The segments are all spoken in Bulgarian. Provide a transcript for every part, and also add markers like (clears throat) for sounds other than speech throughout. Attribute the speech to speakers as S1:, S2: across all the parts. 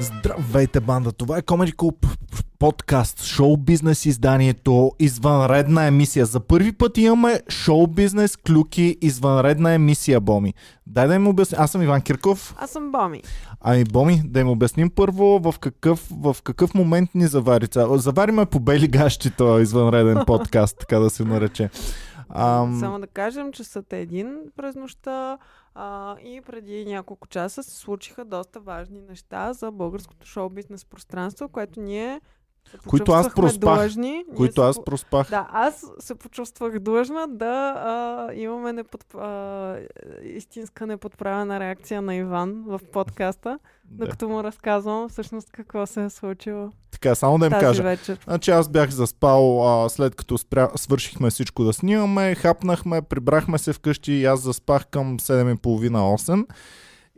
S1: Здравейте, банда! Това е Comedy Club подкаст, шоу бизнес изданието, извънредна емисия. За първи път имаме шоу бизнес, клюки, извънредна емисия, Боми. Дай да им обясня. Аз съм Иван Кирков.
S2: Аз съм Боми.
S1: Ами, Боми, да им обясним първо в какъв, в какъв момент ни завари. Завариме по бели гащи този извънреден (laughs) подкаст, така да се нарече.
S2: Ам... Само да кажем, че са един през нощта а, и преди няколко часа се случиха доста важни неща за българското шоу-бизнес пространство, което ние
S1: които аз проспах.
S2: Длъжни.
S1: Които аз проспах.
S2: Да, аз се почувствах длъжна да а, имаме непод, а, истинска неподправена реакция на Иван в подкаста, да. докато му разказвам всъщност какво се е случило.
S1: Така, само да им
S2: тази
S1: кажа.
S2: Вечер.
S1: Значи аз бях заспал а, след като спря... свършихме всичко да снимаме, хапнахме, прибрахме се вкъщи и аз заспах към 7.30-8.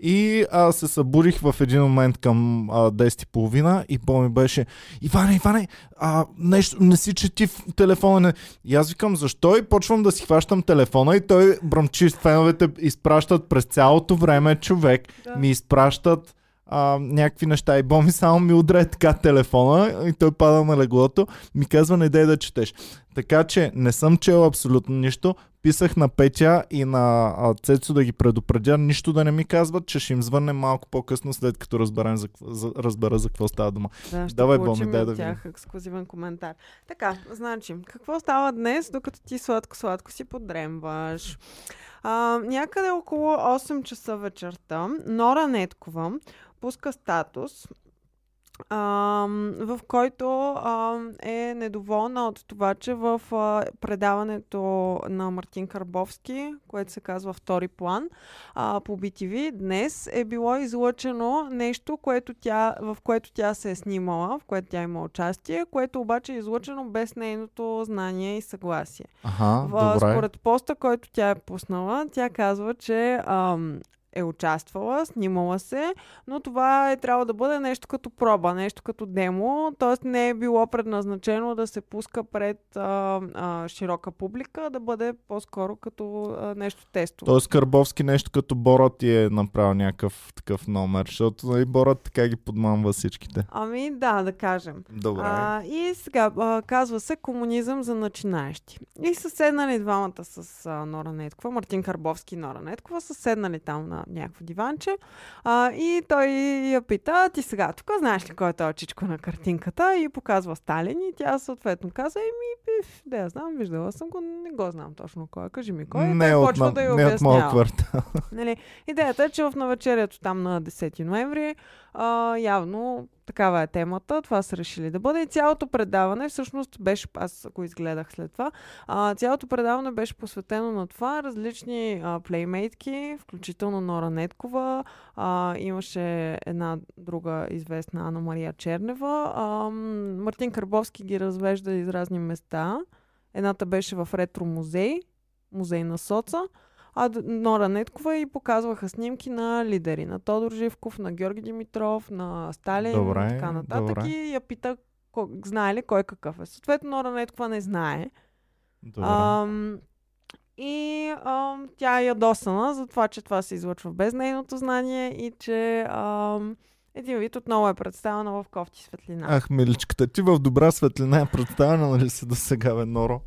S1: И а, се събудих в един момент към а, 10.30 и по ми беше Иване, Иване, а, нещо, не си чети в телефона. Не. И аз викам защо и почвам да си хващам телефона и той бръмчи феновете изпращат през цялото време човек. Да. Ми изпращат а, някакви неща. И Боми само ми удря така телефона и той пада на леглото. Ми казва, не дай да четеш. Така че не съм чел абсолютно нищо. Писах на Петя и на Цецо да ги предупредя, нищо да не ми казват, че ще им звънне малко по-късно, след като разберем за, за, разбера за какво става дума.
S2: Да, ще Давай, Боми, дай да тях ексклюзивен коментар. Така, значи, какво става днес, докато ти сладко-сладко си подремваш? А, някъде около 8 часа вечерта Нора Неткова пуска статус, а, в който а, е недоволна от това, че в а, предаването на Мартин Карбовски, което се казва Втори план, а, по BTV, днес е било излъчено нещо, което тя, в което тя се е снимала, в което тя има участие, което обаче е излъчено без нейното знание и съгласие.
S1: Ага,
S2: в,
S1: добре.
S2: Според поста, който тя е пуснала, тя казва, че ам, е участвала, снимала се, но това е трябвало да бъде нещо като проба, нещо като демо, т.е. не е било предназначено да се пуска пред а, а, широка публика, да бъде по-скоро като а, нещо тестово.
S1: Тоест Карбовски нещо като Борат ти е направил някакъв такъв номер, защото нали, Борат така ги подмамва всичките.
S2: Ами да, да кажем.
S1: Добре.
S2: А, и сега а, казва се комунизъм за начинаещи. И са седнали двамата с а, Нора Неткова, Мартин Карбовски и Нора Неткова, са седнали там на някакво диванче. А, и той я пита, ти сега тук знаеш ли кой е този чичко на картинката? И показва Сталин и тя съответно каза, еми, пиф, да я знам, виждала съм го, не го знам точно кой. Кажи ми кой.
S1: Не,
S2: от,
S1: почва
S2: да я
S1: не от моят квартал.
S2: Нали? Идеята е, че в навечерието там на 10 ноември а, явно такава е темата, това са решили да бъде. И цялото предаване всъщност беше, аз го изгледах след това, а, цялото предаване беше посветено на това. Различни а, плеймейтки, включително Нора Неткова, а, имаше една друга известна Анна Мария Чернева. А, Мартин Карбовски ги развежда из разни места. Едната беше в ретро музей, музей на Соца а Нора Неткова и показваха снимки на лидери. На Тодор Живков, на Георги Димитров, на Сталин
S1: добре,
S2: и така нататък.
S1: Добре.
S2: И я пита кой, знае ли кой какъв е. Съответно Нора Неткова не знае.
S1: Добре.
S2: Ам, и ам, тя е ядосана за това, че това се излъчва без нейното знание и че ам, един вид отново е представена в кофти светлина.
S1: Ах, миличката, ти в добра светлина е представена ли си до сега, бе, Норо?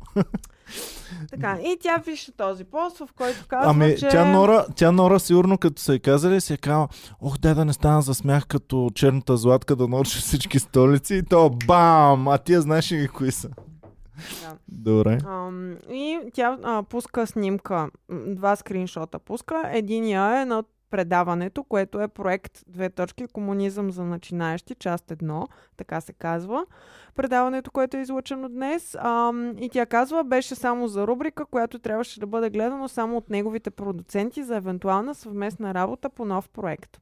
S2: Така, и тя пише този пост, в който казва,
S1: ами,
S2: че...
S1: тя Нора, тя Нора сигурно като се е казали, си е казала, ох, дай да не стана за смях като черната златка да научи всички столици и то бам! А тия знаеш ли кои са?
S2: Да.
S1: Добре.
S2: Ам, и тя а, пуска снимка, два скриншота пуска. Единия е на предаването, което е проект две точки Комунизъм за начинаещи, част едно, така се казва. Предаването, което е излъчено днес. Ам, и тя казва, беше само за рубрика, която трябваше да бъде гледано само от неговите продуценти за евентуална съвместна работа по нов проект.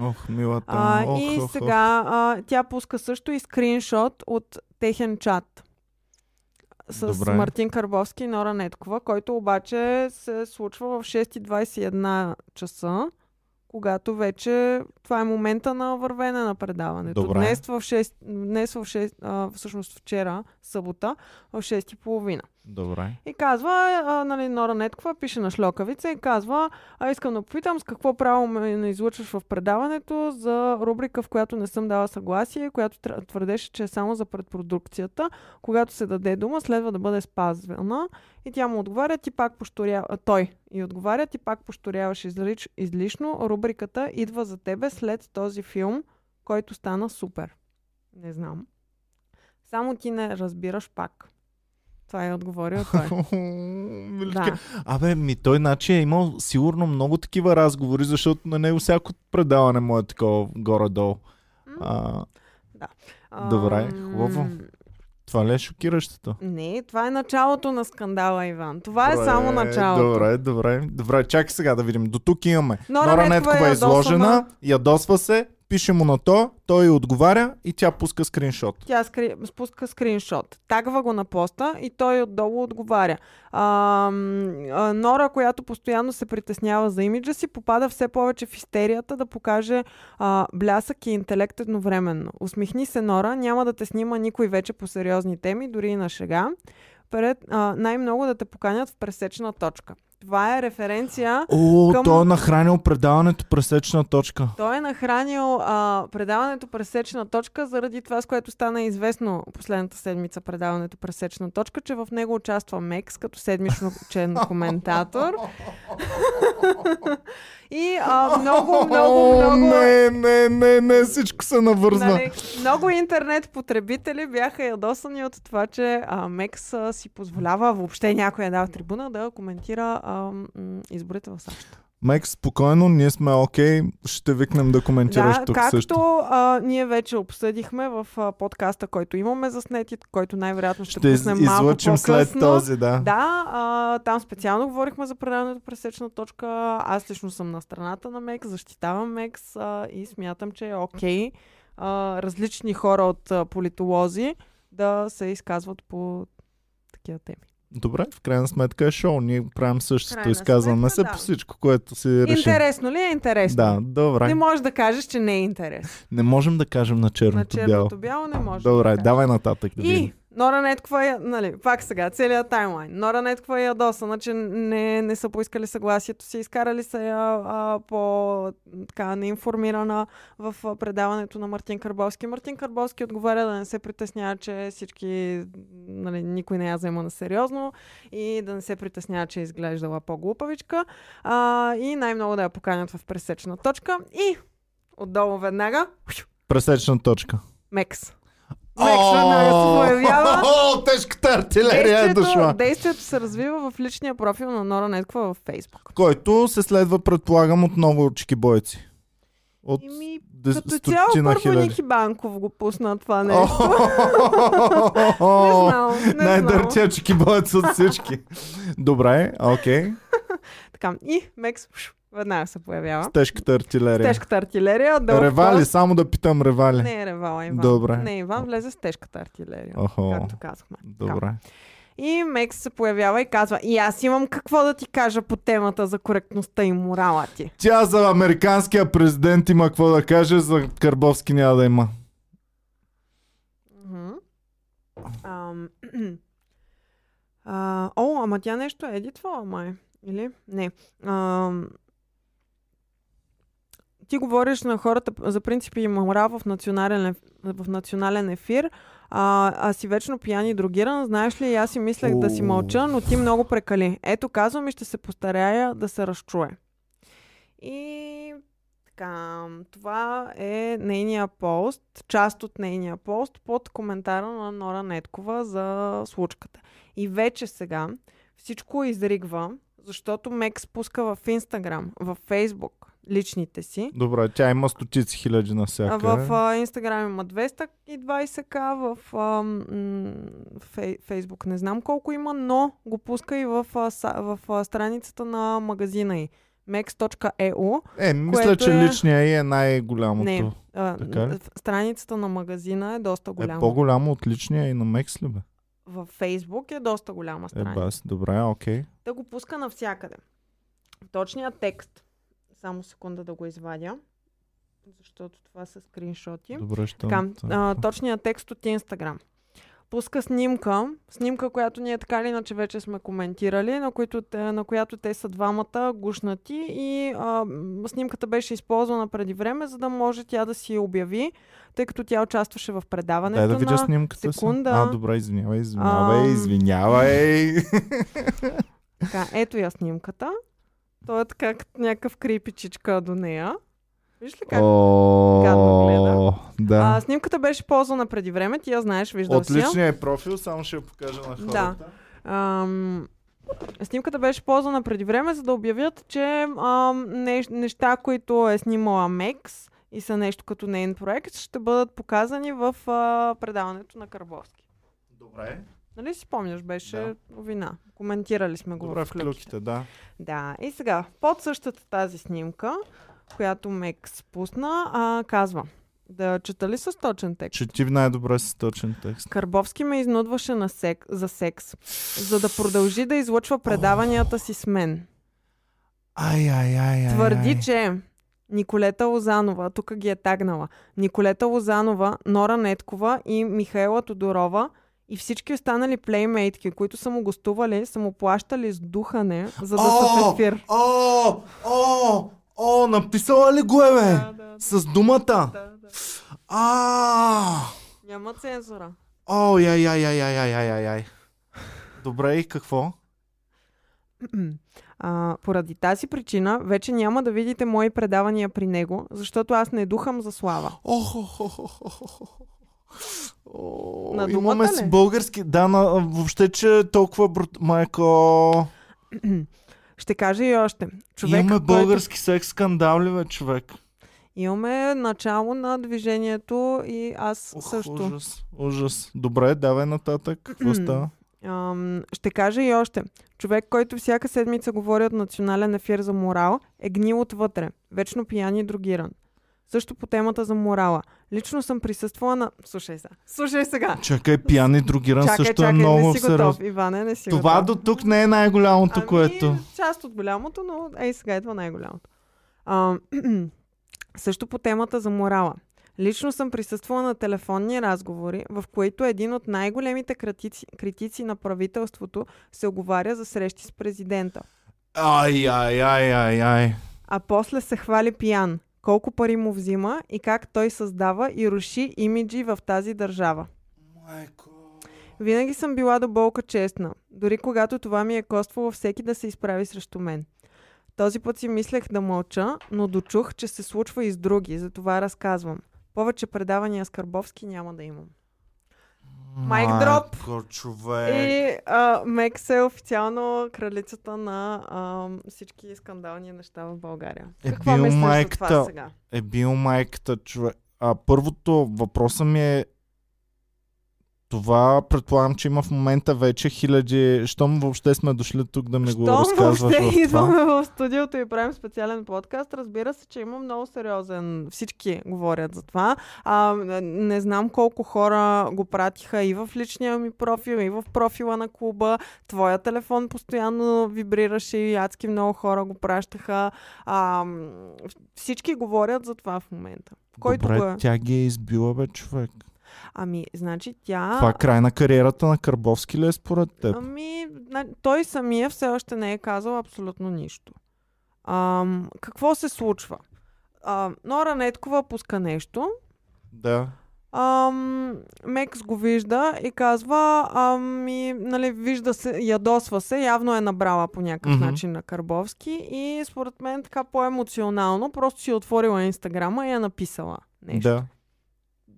S1: Ох, милата.
S2: А,
S1: ох,
S2: и
S1: ох,
S2: сега а, тя пуска също и скриншот от техен чат с
S1: Добре.
S2: Мартин Карбовски и Нора Неткова, който обаче се случва в 6.21 часа, когато вече това е момента на вървене на предаването.
S1: Добре.
S2: Днес в 6, днес в 6, а, всъщност вчера, събота, в 6.30.
S1: Добре.
S2: И казва, а, нали, Нора Неткова пише на шлокавица и казва, а искам да попитам с какво право ме излъчваш в предаването за рубрика, в която не съм дала съгласие, която твърдеше, че е само за предпродукцията. Когато се даде дума, следва да бъде спазвана. И тя му отговаря, ти пак пошторява, а, той и отговаря, ти пак пошторяваш излич, излишно. Рубриката идва за тебе след този филм, който стана супер. Не знам. Само ти не разбираш пак. Това е отговорил той. (laughs) Да.
S1: Абе, ми той значи е имал сигурно много такива разговори, защото на него всяко предаване му е такова горе-долу. А, Добре, хубаво. Това ли е шокиращото?
S2: Не, това е началото на скандала, Иван. Това е само
S1: Добре,
S2: началото.
S1: Добре, добре. Добре, чакай сега да видим. До тук имаме.
S2: Нора
S1: Нора,
S2: Неткова е
S1: е изложена, ядосва се, пише му на то, той отговаря и тя пуска скриншот.
S2: Тя скри... спуска скриншот. Тагва го на поста и той отдолу отговаря. А, Нора, която постоянно се притеснява за имиджа си, попада все повече в истерията да покаже а, блясък и интелект едновременно. Усмихни се, Нора, няма да те снима никой вече по сериозни теми, дори и на шега. Пред, а, най-много да те поканят в пресечна точка. Това е референция
S1: О,
S2: Към-
S1: той е нахранил предаването пресечна точка.
S2: Той е нахранил а, предаването Пресечна точка заради това, с което стана известно последната седмица предаването Пресечна точка, че в него участва Мекс като седмичен (laughs) коментатор. (laughs) И а, много, много, много...
S1: Не, не, не, не, всичко се навързна.
S2: Нали, много интернет потребители бяха ядосани от това, че а, Мекс а, си позволява въобще някой една трибуна да коментира а, изборите в САЩ.
S1: Мек, спокойно, ние сме окей, ще викнем да коментираш
S2: да,
S1: тук
S2: както
S1: също.
S2: а, ние вече обсъдихме в а, подкаста, който имаме заснети, който най-вероятно ще,
S1: Ще из-
S2: пуснем малко
S1: излъчим след
S2: по-късно.
S1: този, да.
S2: Да, а, там специално говорихме за предаването пресечна точка. Аз лично съм на страната на Мекс, защитавам Мекс а, и смятам, че е окей а, различни хора от а, политолози да се изказват по такива теми.
S1: Добре, в крайна сметка е шоу. Ние правим същото.
S2: Крайна
S1: Изказваме
S2: сметка,
S1: се
S2: да.
S1: по всичко, което си решим.
S2: Интересно ли е? Интересно.
S1: Да, добре.
S2: Не можеш да кажеш, че не е интересно.
S1: Не можем да кажем на
S2: На
S1: черното бяло.
S2: черното бяло не може.
S1: Добре,
S2: да
S1: давай нататък да видим.
S2: Нора Неткова е, нали, пак сега, целият таймлайн. Нора Неткова е ядосана, че не, не са поискали съгласието си, изкарали са я а, по така неинформирана в предаването на Мартин Карбовски. Мартин Карбовски отговаря да не се притеснява, че всички, нали, никой не я взема на сериозно и да не се притеснява, че е изглеждала по-глупавичка а, и най-много да я поканят в пресечна точка и отдолу веднага
S1: Пресечна точка.
S2: Мекс. Се появява. (laughs)
S1: О, тежката артилерия е дошла.
S2: действието се развива в личния профил на Нора Неткова във Фейсбук.
S1: Който се следва, предполагам, от много очки бойци. От
S2: Ими,
S1: дес-
S2: като цяло първо
S1: хиляди.
S2: Ники Банков го пусна това нещо.
S1: О, (laughs)
S2: Не знам, не.
S1: Най-дъртия чеки боец от всички. Добре, окей. (laughs)
S2: Така, и Мекс веднага се появява.
S1: С тежката артилерия.
S2: Тежката артилерия. дълъг
S1: Ревали,
S2: пост.
S1: само да питам ревали.
S2: Не е ревала Иван.
S1: Добре.
S2: Не, Иван влезе с тежката артилерия.
S1: Охо,
S2: Както казахме. Така.
S1: добре.
S2: И Мекс се появява и казва, и аз имам какво да ти кажа по темата за коректността и морала ти.
S1: Тя за американския президент има какво да каже, за Карбовски няма да има. (clears throat)
S2: О, ама тя нещо е едитвала, май. Или? Не. Ам, ти говориш на хората за принципи и морал в национален, в национален ефир, а, а си вечно пиян и другиран. Знаеш ли, аз си мислех да си мълча, но ти много прекали. Ето, казвам и ще се постарая да се разчуе. И така, това е нейния пост, част от нейния пост под коментара на Нора Неткова за случката. И вече сега всичко изригва, защото Мек спуска в Инстаграм, в Фейсбук личните си.
S1: Добре, тя има стотици хиляди
S2: А
S1: навсякъде.
S2: в а, Инстаграм има 220к, в а, м, фей, Фейсбук не знам колко има, но го пуска и в, а, в а, страницата на магазина й mex.eu.
S1: Е, мисля,
S2: което
S1: че
S2: е-
S1: личния и е най-голямото.
S2: Не, а,
S1: Така
S2: страницата на магазина е доста
S1: Е
S2: голяма.
S1: по-голямо от личния и на Мекс ли бе?
S2: В Фейсбук е доста голяма
S1: Е,
S2: страница.
S1: бас, добре, окей.
S2: Да го пуска навсякъде. Точният текст Само секунда да го извадя. Защото това са скриншоти.
S1: Добре, що...
S2: Така, а, точният текст от Инстаграм. Пуска снимка, снимка, която ние така или иначе вече сме коментирали, на, които, на която те са двамата гушнати и а, снимката беше използвана преди време, за да може тя да си обяви, тъй като тя участваше в предаването
S1: Дай да видя
S2: на
S1: снимката
S2: секунда.
S1: Си. А, добре, извинявай, извинявай,
S2: А,
S1: извинявай.
S2: Така, ето я снимката. Той е така като някакъв крипичичка до нея. Виж ли как? гадно гледа.
S1: О,
S2: А,
S1: да.
S2: снимката беше ползвана преди време, ти я знаеш, виждал си я.
S1: Отличният е профил, само ще я покажа на хората.
S2: Да. Ам, снимката беше ползвана преди време, за да обявят, че ам, нещ, неща, които е снимала Мекс и са нещо като нейн проект, ще бъдат показани в а, предаването на Карбовски.
S1: Добре.
S2: Нали си помняш, беше
S1: Да.
S2: новина. Коментирали сме го
S1: Добре,
S2: в
S1: в
S2: клюките.
S1: клюките, да.
S2: Да, и сега, под същата тази снимка, която Мекс пусна, а, казва, да чета ли с точен текст?
S1: Чети най-добре с точен текст.
S2: Карбовски ме изнудваше на сек, за секс, за да продължи да излъчва предаванията си с мен.
S1: Ай, ай, ай, ай.
S2: Твърди,
S1: ай.
S2: че Николета Лозанова, тук ги е тагнала, Николета Лозанова, Нора Неткова и Михаела Тодорова и всички останали плеймейтки, които са му гостували, са му плащали с духане, за да се в ефир.
S1: О, о, о, написала ли го е, бе?
S2: Да, да,
S1: с думата?
S2: Да, да.
S1: А!
S2: Няма цензура.
S1: О, яй, яй, яй, яй, яй, яй, яй. Добре, и какво?
S2: А, поради тази причина вече няма да видите мои предавания при него, защото аз не духам за слава.
S1: Охо, хо, хо, хо, хо, хо. О,
S2: На
S1: имаме си
S2: ли?
S1: български. Да, на, въобще, че е толкова брут... Майко... (clears throat)
S2: Ще кажа и още. Човек,
S1: Имаме
S2: който-
S1: български секс скандали, бе, човек.
S2: Имаме начало на движението и аз
S1: Ох,
S2: също.
S1: ужас, ужас. Добре, давай нататък. Какво става?
S2: Ам, ще кажа и още. Човек, който всяка седмица говори от национален ефир за морал, е гнил отвътре, вечно пиян и другиран. Също по темата за морала. Лично съм присъствала на... Слушай сега. Слушай сега.
S1: Чакай, пиян и другиран
S2: чакай,
S1: също
S2: чакай,
S1: е много
S2: не си
S1: сериозно.
S2: готов. Иване, не си
S1: Това
S2: готов.
S1: до тук не е най-голямото,
S2: ами,
S1: което...
S2: част от голямото, но ей сега идва най-голямото. А, (clears throat) също по темата за морала. Лично съм присъствала на телефонни разговори, в които един от най-големите критици, критици на правителството се оговаря за срещи с президента.
S1: Ай, ай, ай, ай, ай.
S2: А после се хвали пиян, колко пари му взима и как той създава и руши имиджи в тази държава.
S1: Майко...
S2: Винаги съм била до болка честна, дори когато това ми е коствало всеки да се изправи срещу мен. Този път си мислех да мълча, но дочух, че се случва и с други, затова разказвам. Повече предавания с Карбовски няма да имам. Майк дроп. И а, Мекс е официално кралицата на а, всички скандални неща в България.
S1: Е,
S2: Какво
S1: бил
S2: мислиш за
S1: майката.
S2: това сега?
S1: Е бил майката, човек. А първото въпроса ми е това предполагам, че има в момента вече хиляди... Щом въобще сме дошли тук да ми го
S2: Щом
S1: разказваш
S2: въобще
S1: в това.
S2: идваме в студиото и правим специален подкаст, разбира се, че има много сериозен. Всички говорят за това. А, не- знам колко хора го пратиха и в личния ми профил, и в профила на клуба. Твоя телефон постоянно вибрираше и адски много хора го пращаха. А, всички говорят за това в момента. Който
S1: Добре,
S2: го е.
S1: тя ги е избила, бе, човек.
S2: Ами, значи тя...
S1: Това край на кариерата на Карбовски ли е според теб?
S2: Ами, той самия все още не е казал абсолютно нищо. Ам, какво се случва? А, Нора Неткова пуска нещо.
S1: Да.
S2: Ам, Мекс го вижда и казва, ами, нали, вижда се, ядосва се, явно е набрала по някакъв
S1: Мгм.
S2: начин на Карбовски и според мен така по-емоционално, просто си отворила инстаграма и е написала нещо
S1: Да.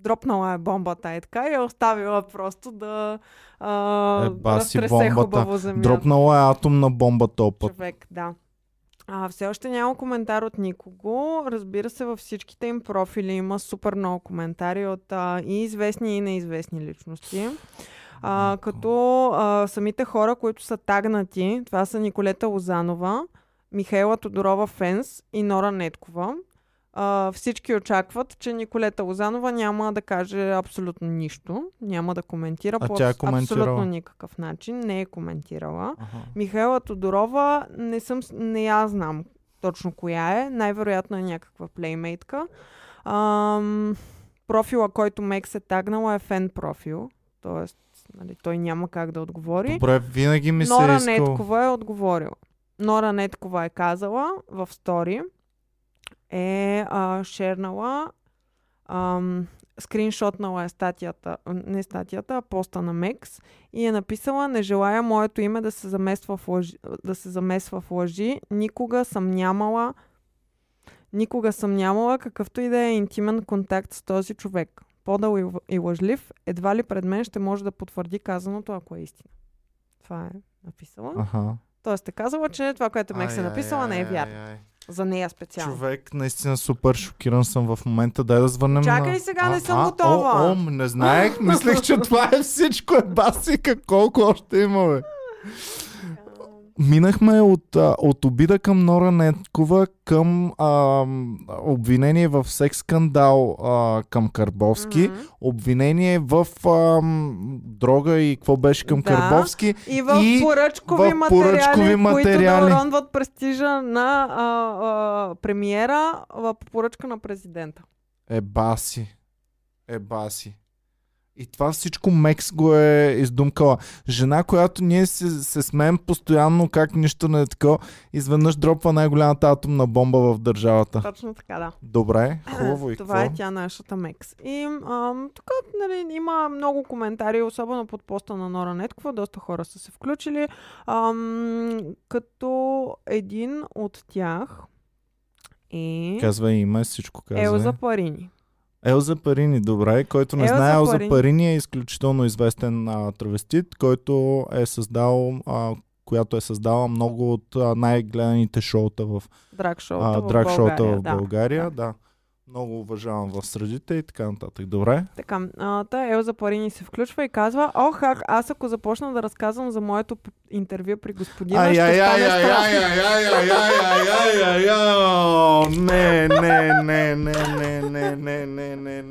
S2: Дропнала е бомбата и така и е оставила просто да а,
S1: Е, баси бомбата.
S2: хубаво земята.
S1: Дропнала е атомна бомба този път.
S2: Човек, да. А, все още няма коментар от никого. Разбира се, във всичките им профили има супер много коментари от а, и известни и неизвестни личности. А, като а, самите хора, които са тагнати, това са Николета Лозанова, Михаела Тодорова Фенс и Нора Неткова. А, всички очакват, че Николета Лозанова няма да каже абсолютно нищо, няма да коментира
S1: А
S2: по
S1: тя е
S2: абсолютно никакъв начин, не е коментирала.
S1: Аха.
S2: Михаела Тодорова не съм, не я знам точно коя е. Най-вероятно е някаква плеймейтка. Ам, профила, който Мекс е тагнала е фен профил. Тоест, нали, той няма как да отговори.
S1: Добре, винаги ми
S2: Нора
S1: се е искал...
S2: Неткова е отговорила. Нора Неткова е казала в стори, е а, шернала, ам, скриншотнала е статията, не статията, а поста на Мекс и е написала не желая моето име да се замества в лъжи, да се замесва в лъжи. Никога съм нямала никога съм нямала какъвто и да е интимен контакт с този човек. Подал и, и лъжлив, едва ли пред мен ще може да потвърди казаното, ако е истина. Това е написала.
S1: Аха.
S2: Тоест е казала, че това, което Мекс е
S1: Ай, ай,
S2: написала,
S1: ай,
S2: не е
S1: ай,
S2: вярно.
S1: ай.
S2: За нея специално.
S1: Човек, наистина супер шокиран съм в момента. Дай да звънем
S2: Чакай
S1: на...
S2: сега, не
S1: А,
S2: съм
S1: а,
S2: готова.
S1: О, о, не знаех. Мислех, че това е всичко. Е басика. Колко още има, бе? Минахме от, а, от обида към Нора Неткова към а, обвинение в секс скандал а, към Карбовски,
S2: Мгм.
S1: обвинение в а, дрога и какво беше към
S2: Да.
S1: Карбовски.
S2: И в
S1: И
S2: поръчкови,
S1: в
S2: материали,
S1: поръчкови
S2: които
S1: материали.
S2: да уронват престижа на а, а, премиера в поръчка на президента.
S1: Е баси. Е баси. И това всичко Мекс го е издумкала. Жена, която ние се, се смеем постоянно как нищо не е такова, изведнъж дропва най-голямата атомна бомба в държавата.
S2: Точно така, да.
S1: Добре, хубаво и
S2: Това
S1: какво?
S2: е тя нашата Мекс. И ам, тук нали, има много коментари, особено под поста на Нора Неткова. Доста хора са се включили. Ам, като един от тях е
S1: Казва име, всичко казва.
S2: Елза Парини.
S1: Елза Парини, добре. Който не
S2: Елза
S1: знае, Елза
S2: Парини.
S1: Е изключително известен а, травестит, който е създал а, която е създала много от а, най-гледаните шоута в
S2: драг шоута в,
S1: драг
S2: България.
S1: В България да. да. Много уважавам в средите и така нататък. Добре.
S2: Така, а, та Елза Парини се включва и казва, ох, ах, аз ако започна да разказвам за моето интервю при господина, ще стане страшно.
S1: Не,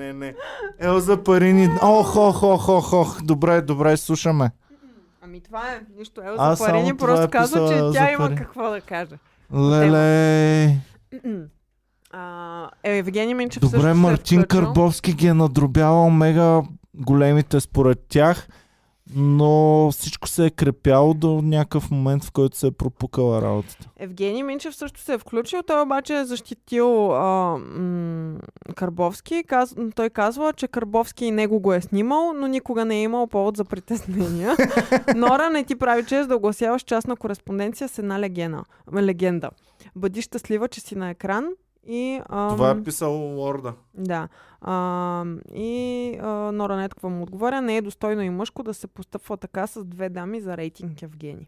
S1: не, не. Елза Парини. Ох, ох, ох, ох, ох. Добре, добре, слушаме.
S2: Ами това е нищо. Елза
S1: само
S2: Парини
S1: това
S2: просто
S1: е
S2: казва, че тя има какво да каже.
S1: Леле.
S2: А, е, Евгений Минчев
S1: Добре,
S2: е
S1: Мартин. Карбовски ги е надробявал мега големите според тях, но всичко се е крепяло до някакъв момент, в който се е пропукала работата.
S2: Евгений Минчев също се е включил. Той обаче е защитил а, м- Карбовски. Каз... Той казва, че Карбовски и него го е снимал, но никога не е имал повод за притеснения. (laughs) Нора, не ти прави чест да огласяваш частна кореспонденция с една легена, легенда. Бъди щастлива, че си на екран и... ам,
S1: Това е писал Лорда.
S2: Да. А, и а, Нора Неткова му отговаря, не е достойно и мъжко да се постъпва така с две дами за рейтинг Евгений.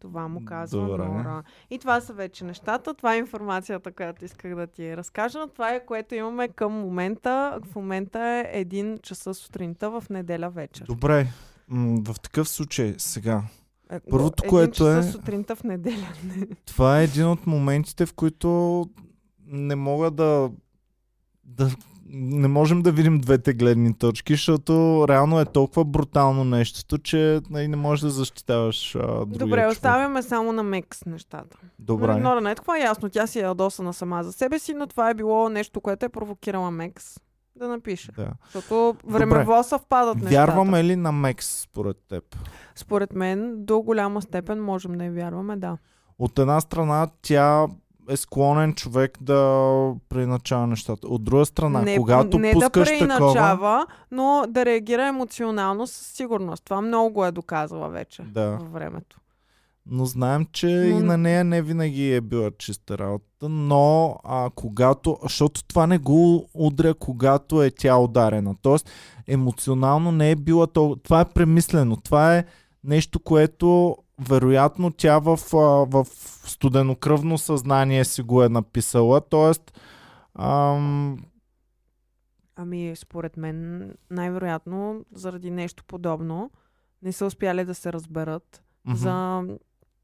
S2: Това му казва
S1: Добре.
S2: Нора. И това са вече нещата. Това е информацията, която исках да ти разкажа. Това е което имаме към момента. В момента е един часа сутринта в неделя вечер.
S1: Добре, м- в такъв случай сега.
S2: Е,
S1: Първото, което е-
S2: сутринта в неделя. (laughs)
S1: Това е един от моментите, в които не мога да, да не можем да видим двете гледни точки, защото реално е толкова брутално нещото, че нали, не можеш да защитаваш а, другия
S2: Добре,
S1: човек.
S2: оставяме само на Мекс нещата.
S1: Добре.
S2: Нора Неткова, ясно, тя си е ядосана сама за себе си, но това е било нещо, което е провокирала Мекс да напише.
S1: Да.
S2: Защото времево съвпадат нещата.
S1: Вярваме ли на Мекс според теб?
S2: Според мен, до голяма степен можем да я вярваме, да.
S1: От една страна тя е склонен човек да преначава нещата. От друга страна,
S2: не,
S1: когато
S2: не да
S1: пускаш такова...
S2: но да реагира емоционално със сигурност. Това много го е доказала вече
S1: Да.
S2: във времето.
S1: Но знаем, че
S2: Но-
S1: и на нея не винаги е била чиста работа, но а, когато, защото това не го удря, когато е тя ударена. Тоест, емоционално не е била толкова. Това е премислено. Това е нещо, което вероятно тя в, а, в студенокръвно съзнание си го е написала. Тоест, ам,
S2: Ами, според мен, най-вероятно, заради нещо подобно, не са успяли да се разберат
S1: мгм.
S2: за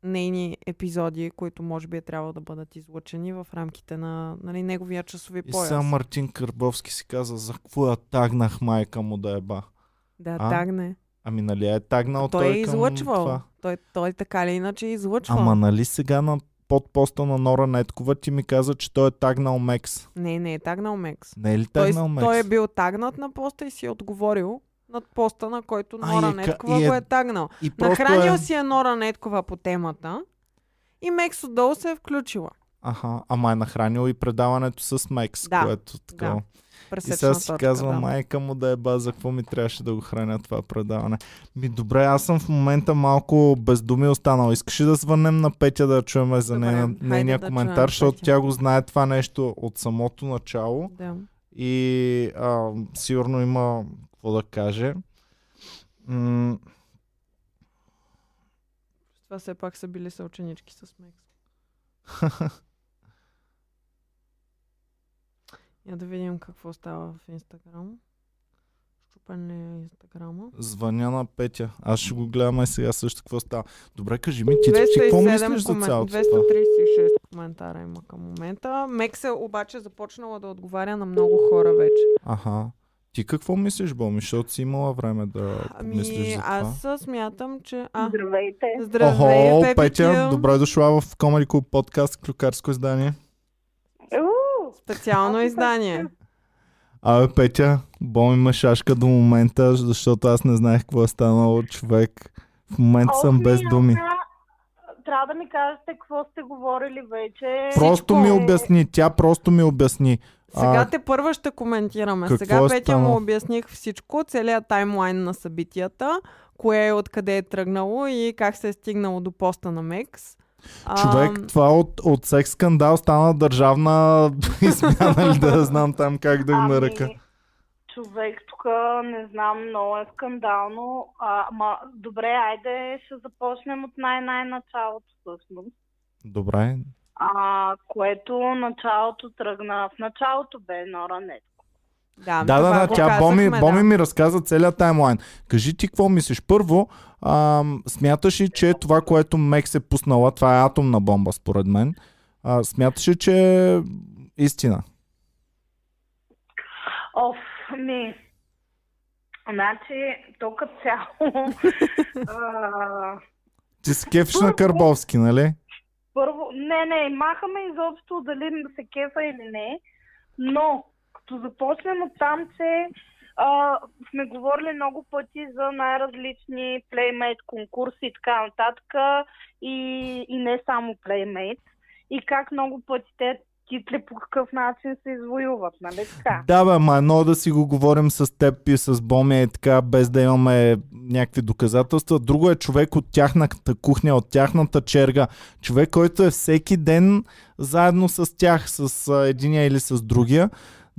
S2: нейни епизоди, които може би е трябвало да бъдат излъчени в рамките на нали, неговия часови
S1: и
S2: пояс.
S1: сега Мартин Карбовски си каза, за какво я тагнах майка му да еба.
S2: Да
S1: А?
S2: тагне.
S1: Ами нали е тагнал
S2: той,
S1: той,
S2: е излъчвал.
S1: това.
S2: Той, той така или иначе е излъчвал.
S1: Ама нали сега на под поста на Нора Неткова ти ми каза, че той е тагнал Мекс.
S2: Не, не е тагнал Мекс.
S1: Не е ли
S2: Той,
S1: тагнал Мекс?
S2: той е бил тагнат на поста и си е отговорил над поста, на който
S1: А,
S2: Нора
S1: е
S2: Неткова
S1: е-
S2: го е тагнал.
S1: И
S2: Нахранил
S1: е...
S2: си е Нора Неткова по темата и Мекс отдолу се е включила.
S1: Аха, ама е нахранил и предаването с Мекс,
S2: Да,
S1: което така.
S2: да.
S1: И сега си
S2: точка,
S1: казва,
S2: да.
S1: майка му да е база, какво ми трябваше да го храня това предаване. Ми добре, аз съм в момента малко бездуми останал. Искаш ли да звънем на Петя да чуем за
S2: Добре, хайде
S1: нейния
S2: да
S1: коментар,
S2: чуем
S1: защото тя го знае това нещо от самото начало
S2: Да.
S1: и а, сигурно има какво да каже. М-
S2: Това все пак са били съученички с Мекс. (laughs) Я да видим какво става в Инстаграм. Щупен ли е Инстаграма?
S1: Звъня на Петя. Аз ще го гледам и сега също какво става. Добре, кажи ми, ти, ти какво
S2: 207
S1: мислиш за
S2: комен-
S1: цялото това?
S2: 236 коментара има към момента. Мекс е обаче започнала да отговаря на много хора вече.
S1: Аха. Ти какво мислиш, Боми? Защото си имала време да помислиш
S2: Ами,
S1: за това.
S2: аз смятам, че... А,
S3: Здравейте.
S2: здравей,
S1: Охо, Петя, добре дошла в Comedy Club подкаст Клюкарско издание.
S3: У,
S2: Специално издание.
S1: Абе, Петя, Боми ме шашка до момента, защото аз не знаех какво е станало човек. В момента съм без
S3: ми,
S1: думи.
S3: ама, Трябва да ми кажете какво сте говорили вече.
S1: Просто ми
S3: Е,
S1: обясни, тя просто ми обясни.
S2: Сега
S1: А,
S2: те първа ще коментираме. Сега
S1: е
S2: Петя
S1: станало?
S2: му обясних всичко, целият таймлайн на събитията, кое е откъде е тръгнало и как се е стигнало до поста на Мекс.
S1: Човек,
S2: Ам,
S1: това от, от секс скандал стана държавна (laughs) измяна ли да знам там как да го
S3: ами,
S1: нарека.
S3: Човек, тук не знам, много е скандално. А, ма, добре, айде ще започнем от най-най-началото всъщност.
S1: Добре.
S3: А, което началото тръгна. В началото бе Нора Нет.
S2: да,
S1: Да, да, да,
S2: го
S1: тя Боми,
S2: казахме,
S1: Боми
S2: да.
S1: ми разказа целият таймлайн. Кажи ти какво мислиш. Първо, ам, смяташ ли, че това, което Мекс е пуснала, това е атомна бомба, според мен. А, смяташ ли, че е истина?
S3: Оф, ми. Значи, то като цяло. (laughs) а,
S1: Ти се кефиш на Карбовски, нали?
S3: Първо, не, не, махаме изобщо дали да се кефа или не, но като започнем от там, че а, сме говорили много пъти за най-различни Playmate конкурси и така нататък и, и не само Playmate и как много пъти те титли по какъв начин се извоюват, нали така?
S1: Да, бе, ма едно да си го говорим с теб и с Боми и така, без да имаме някакви доказателства. Друго е човек от тяхната кухня, от тяхната черга. Човек, който е всеки ден заедно с тях, с единия или с другия,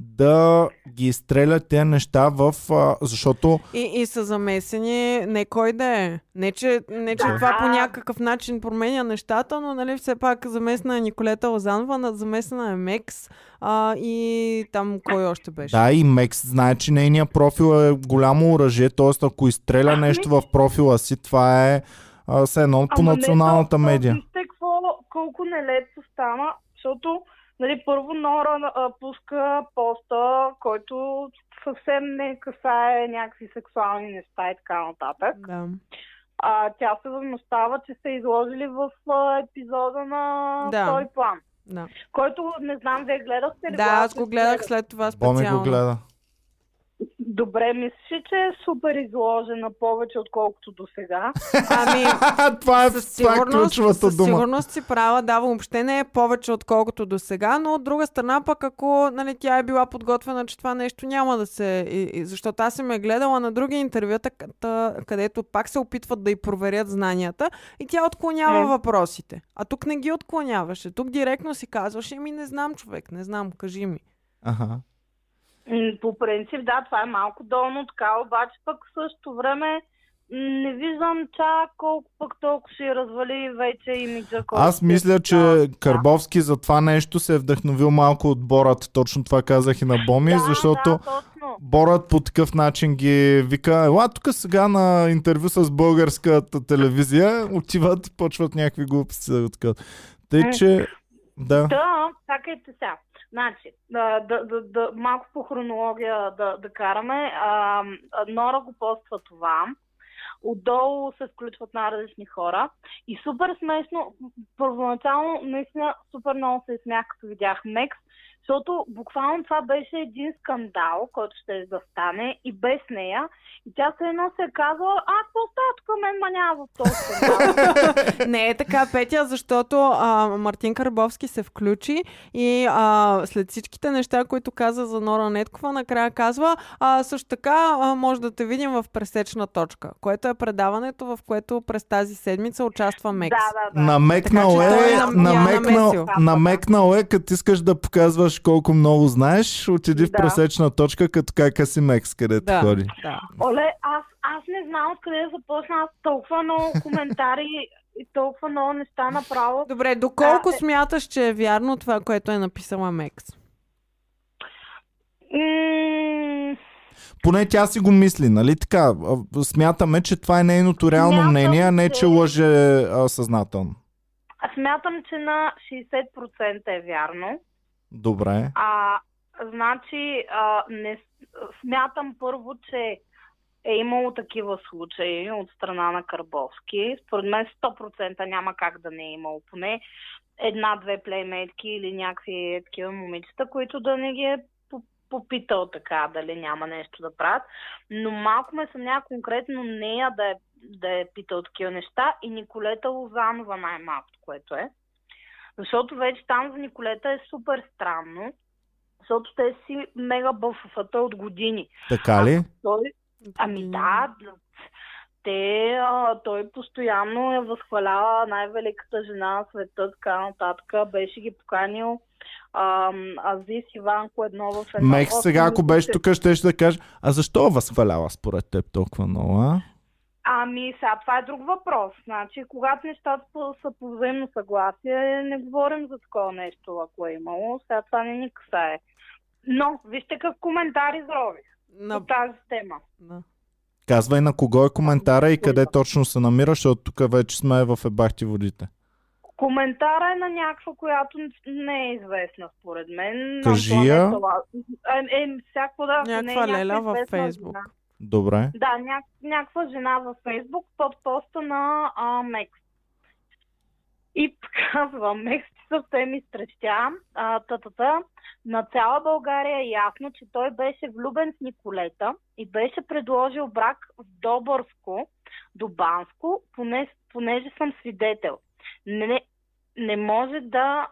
S1: да ги изстрелят тези неща в... А, защото
S2: И, и са замесени не кой да е. Не, че, не, че
S3: Да.
S2: това по някакъв начин променя нещата, но нали все пак замесена е Николета Лозанова, на- замесена е Мекс а, и там кой още беше.
S1: да, и Мекс знае, че нейният профил е голямо оръжие, т.е. ако изстреля нещо в профила си, това е а, все едно по
S3: не,
S1: националната
S3: то
S1: медия.
S3: Вижте колко нелепо стана, защото нали, първо Нора а, пуска поста, който съвсем не касае някакви сексуални неща и така нататък.
S2: Да.
S3: А, тя се възмущава, че са изложили в а, епизода на
S2: Да.
S3: втори план.
S2: да.
S3: Който не знам, вие гледахте ли?
S2: Да, аз го гледах след това
S1: Боми
S2: специално.
S1: го гледа.
S3: Добре, мислиш, ли, че е супер изложена повече, отколкото до сега. (laughs)
S2: Ами, (laughs)
S1: това е,
S2: със
S1: това е ключовата
S2: със
S1: дума.
S2: сигурност си права, да, въобще не е повече отколкото до сега, но от друга страна пък ако нали, тя е била подготвена, че това нещо няма да се... И, и, защото аз съм е гледала на други интервюта, където- където пак се опитват да й проверят знанията и тя отклонява
S3: М.
S2: въпросите. А тук не ги отклоняваше. Тук директно си казваше, ми не знам човек, не знам, кажи ми.
S1: Аха.
S3: По принцип, да, това е малко долно така, обаче пък в същото време не виждам чак колко пък толкова ще развали вече имиджа.
S1: Аз
S3: се
S1: мисля, че
S3: създава.
S1: Карбовски за това нещо се е вдъхновил малко от Борат. Точно това казах и на Боми,
S3: да,
S1: защото
S3: Да, точно.
S1: Борат по такъв начин ги вика, ела тук сега на интервю с българската телевизия, отиват и почват някакви глупости да. Тъй, че да.
S3: Да, чакайте сега. Значи, да, да, да, да, малко по хронология да, да караме. А, Нора го поства това. отдолу се включват най-различни хора. И супер смешно, първоначално наистина супер много се смях, като видях Мекс, защото буквално това беше един скандал, който ще да стане и без нея. И тя се едно се е казала, а, какво става тук, мен ма няма в този скандал. (laughs)
S2: Не е така, Петя, защото а, Мартин Карбовски се включи и а, след всичките неща, които каза за Нора Неткова, накрая казва, а, също така а, може да те видим в пресечна точка, което е предаването, в което през тази седмица участва Мекс.
S3: Да, да, да.
S1: Намекнал
S2: Така
S1: е,
S2: е нам-
S1: намекнал, намекнал е, като искаш да показваш колко много знаеш, отиди в
S3: Да.
S1: пресечна точка, като кака си Мекс, където
S2: Да,
S1: ходи.
S2: да.
S3: Оле, аз, аз не знам откъде да започна. Аз толкова много коментари и толкова много неща направо.
S2: Добре, доколко
S3: А, е-
S2: смяташ, че е вярно това, което е написала Мекс?
S3: М-
S1: Поне тя си го мисли, нали така? Смятаме, че това е нейното реално
S3: Смятам,
S1: мнение, а не че лъже а, съзнателно.
S3: Смятам, че на 60% е вярно.
S1: Добре.
S3: А, значи, а, не, смятам първо, че е имало такива случаи от страна на Карбовски. Според мен 100% няма как да не е имало. Поне една-две плеймейтки или някакви такива момичета, които да не ги е по- попитал така, дали няма нещо да правят. Но малко ме съмнява конкретно нея да е, да е питал такива неща и Николета Лозанова най-малкото, което е. Защото вече там за Николета е супер странно, защото те си мега бъфафата от години.
S1: Така ли?
S3: Той, ами да, те, а, той постоянно я възхвалява най-великата жена на света, така нататък. Беше ги поканил а, Азис Иванко едно в едно. О,
S1: сега, ако беше тук, ще ще да каже, а защо е възхвалява според теб толкова много, а?
S3: Ами, сега това е друг въпрос. Значи, когато нещата са- по взаимно съгласие, не говорим за такова нещо, ако е имало. Сега това не ни касае. Но, вижте какъв коментар изрових
S2: На...
S3: по тази тема.
S2: Да.
S1: Казвай на кого е коментара и къде точно се намира, защото тук вече сме в ебахти водите.
S3: Коментара е на някаква, която не е известна според мен.
S1: Кажи
S3: Антония
S1: я.
S3: Е, е, всяко да, ако не е
S2: Някаква
S3: някаква
S2: леля в Фейсбук.
S3: жена.
S1: Добре.
S3: Да, ня, някаква жена във Фейсбук под поста на а, Мекс. И казва, Мекс съвсем изтрещя. А, та-та-та. На цяла България е ясно, че той беше влюбен в Николета и беше предложил брак в Добърско до Банско, поне, понеже съм свидетел. Не, не може да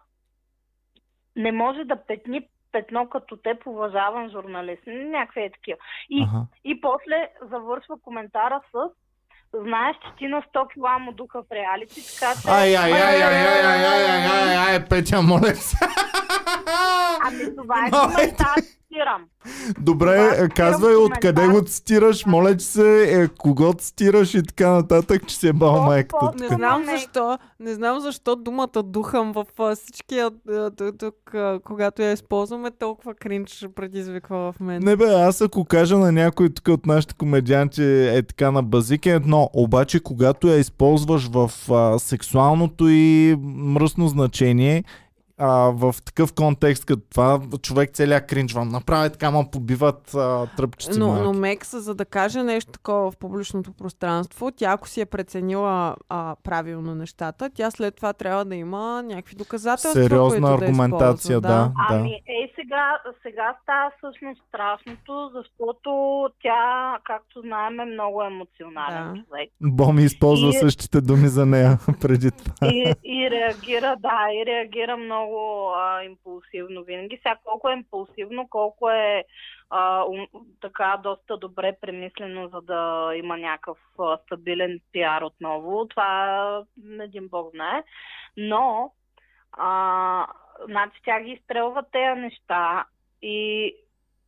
S3: не може да петни петно като те уважаван журналист. Някакви е такива. И
S1: Аха.
S3: и после завършва коментара с Знаеш, че ти на 100 кила му духа в реалити, така че...
S1: Ай, ай, ай, ай, ай, ай, ай, ай, ай, ай, Петя, моля се.
S3: Ами това е (laughs) коментар, цитирам.
S1: Добре,
S3: Това
S1: е, казвай
S3: цитирам
S1: откъде го цитираш, моля че се, е, кого цитираш и така нататък, че си е бал майката.
S2: Не знам защо, не знам защо думата духам в а, всички, а, а, тук, когато я използваме, толкова кринч предизвиква в мен.
S1: Не бе, аз ако кажа на някой тук от нашите комедианти е така на базик е едно, обаче когато я използваш в а, сексуалното и мръсно значение, а, в такъв контекст като това, човек целия кринжва. Направи така, ма побиват а, тръпчици
S2: Но,
S1: малки.
S2: но Мекс, за да каже нещо такова в публичното пространство, тя ако си е преценила а, правилно нещата, тя след това трябва да има някакви доказателства,
S1: Сериозна аргументация,
S2: да, използва,
S1: да.
S3: Ами, е, сега, сега става всъщност страшното, защото тя, както знаем, е много емоционален
S2: Да.
S3: човек.
S1: Боми използва
S3: И-
S1: същите думи за нея (laughs) преди това.
S3: И, и реагира, да, и реагира много а, импулсивно винаги. Сега колко е импулсивно, колко е а, ум, така доста добре премислено, за да има някакъв а, стабилен пиар отново. Това един бог знае. Но, а, значи тя ги изстрелва тези неща и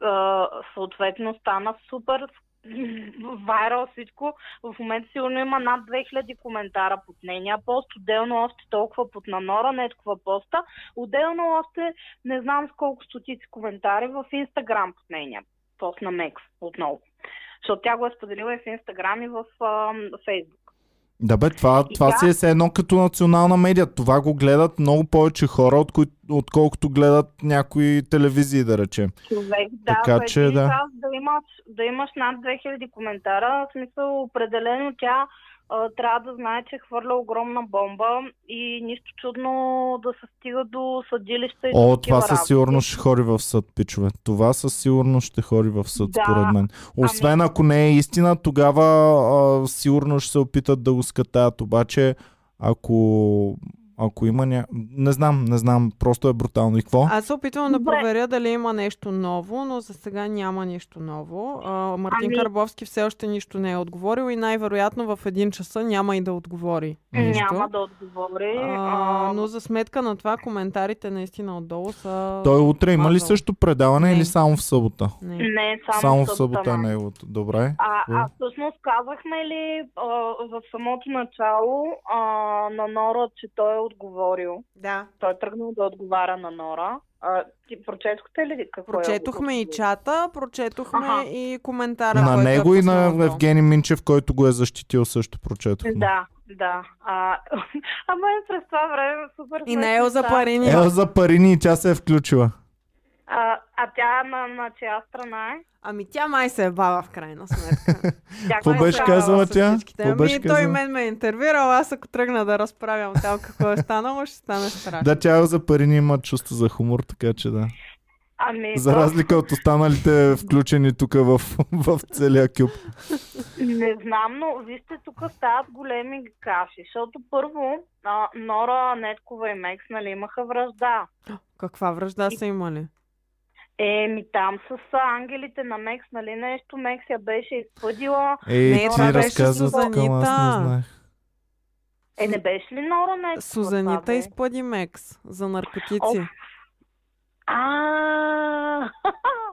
S3: а, съответно стана супер (laughs) вайрал всичко. В момента сигурно има над 2000 коментара под нейния пост, отделно още толкова под на Нора, не е такова поста, отделно още не знам с колко стотици коментари в Инстаграм под нейния пост на Мекс отново. Защото тя го е споделила и в Инстаграм и в Фейсбук.
S1: Да бе, това,
S3: И
S1: това
S3: тя-
S1: си е все едно като национална медия. Това го гледат много повече хора, от кои, отколкото гледат някои телевизии, да речем.
S3: Човек, да,
S1: Така че, да.
S3: да имаш, да имаш над 2000 коментара, в смисъл определено тя трябва да знае, че хвърля огромна бомба и нищо чудно да се стига до съдилища и до
S1: О,
S3: такива
S1: това със сигурност ще хори в съд, пичове. Това със сигурност ще хори в съд,
S3: Да,
S1: според мен. Освен ако не е истина, тогава а, сигурно ще се опитат да го скатаят. Обаче, ако, ако има ня... Не знам, не знам. Просто е брутално. И какво?
S2: Аз се опитвам да проверя дали има нещо ново, но за сега няма нищо ново. А, Мартин
S3: Ами-
S2: Карбовски все още нищо не е отговорил и най-вероятно в един часа няма и да отговори нищо.
S3: Няма да отговори.
S2: А, но за сметка на това коментарите наистина отдолу са...
S1: Той утре има ли също предаване
S2: Не.
S1: или само в събота?
S2: Не.
S3: Не, само,
S1: Само в
S3: събота,
S1: събота е неговото. Добре.
S3: А, а всъщност казахме ли а, в самото начало а, на Нора, че той е отговорил?
S2: Да.
S3: Той е тръгнал да отговаря на Нора. А, ти прочетохте ли какво
S2: Прочетохме
S3: е
S2: и чата, прочетохме
S3: Аха.
S2: и коментара,
S1: На
S2: е
S1: него и
S2: пуснал
S1: на. Евгений Минчев, който го е защитил също прочетохме.
S3: Да, да. А, (laughs) ама и през това време супер
S2: И на
S3: смешни
S2: Елза. Парини.
S1: Елза Парини и тя се е включила.
S3: А, а тя на, на чия страна е?
S2: Ами тя май се е баба в крайна сметка. (laughs)
S1: Какво
S3: е
S1: беше
S3: казала?
S1: тя?
S2: Ами той
S1: казала?
S2: мен ме е интервюрал, аз ако тръгна да разправям там какво е станало, ще стане страшно.
S1: Да, тя Елза Парини има чувство за хумор, така че да.
S3: Ами,
S1: За разлика от останалите включени тук в, (laughs) в целия кюб.
S3: Не знам, но вижте, тук стават големи каши, защото първо а, Нора, Неткова и Мекс, нали, имаха връжда.
S2: Каква връжда са имали?
S3: Еми там с ангелите на Мекс, нали нещо, Мекс я беше изпъдила.
S1: Ей,
S2: Не,
S1: ти аз не
S2: Сузанита.
S1: знаех.
S3: Е, не беше ли Нора Неткова?
S2: Сузанита изпъди Мекс за наркотици.
S3: А, (laughs)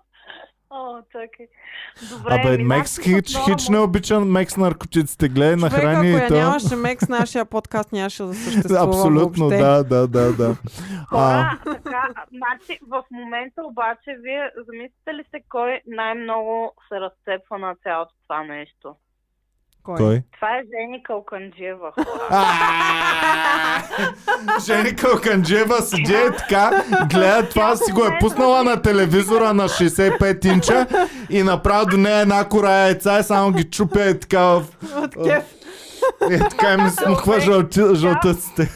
S3: О, чакай. Добре,
S1: Абе,
S3: ми,
S1: Мекс
S3: значи
S1: хич, хич не обича Мекс наркотиците. Гледай на храни
S2: ако
S1: и то.
S2: нямаше Мекс, нашия подкаст нямаше да съществува
S1: Абсолютно,
S2: въобще.
S1: да, да, да, да. (laughs) А,
S3: Хора, така, значи в момента обаче вие замислите ли се кой най-много се разцепва на цялото това нещо?
S2: Кой?
S1: кой?
S3: Това е Жени Калканджиева!
S1: Жени Калканджева седи е така, гледа това, си го е пуснала на телевизора на 65 инча и направо до нея една кора яйца и само ги чупя е така в...
S2: От кеф.
S1: Е, така и ми смухва жълтъците.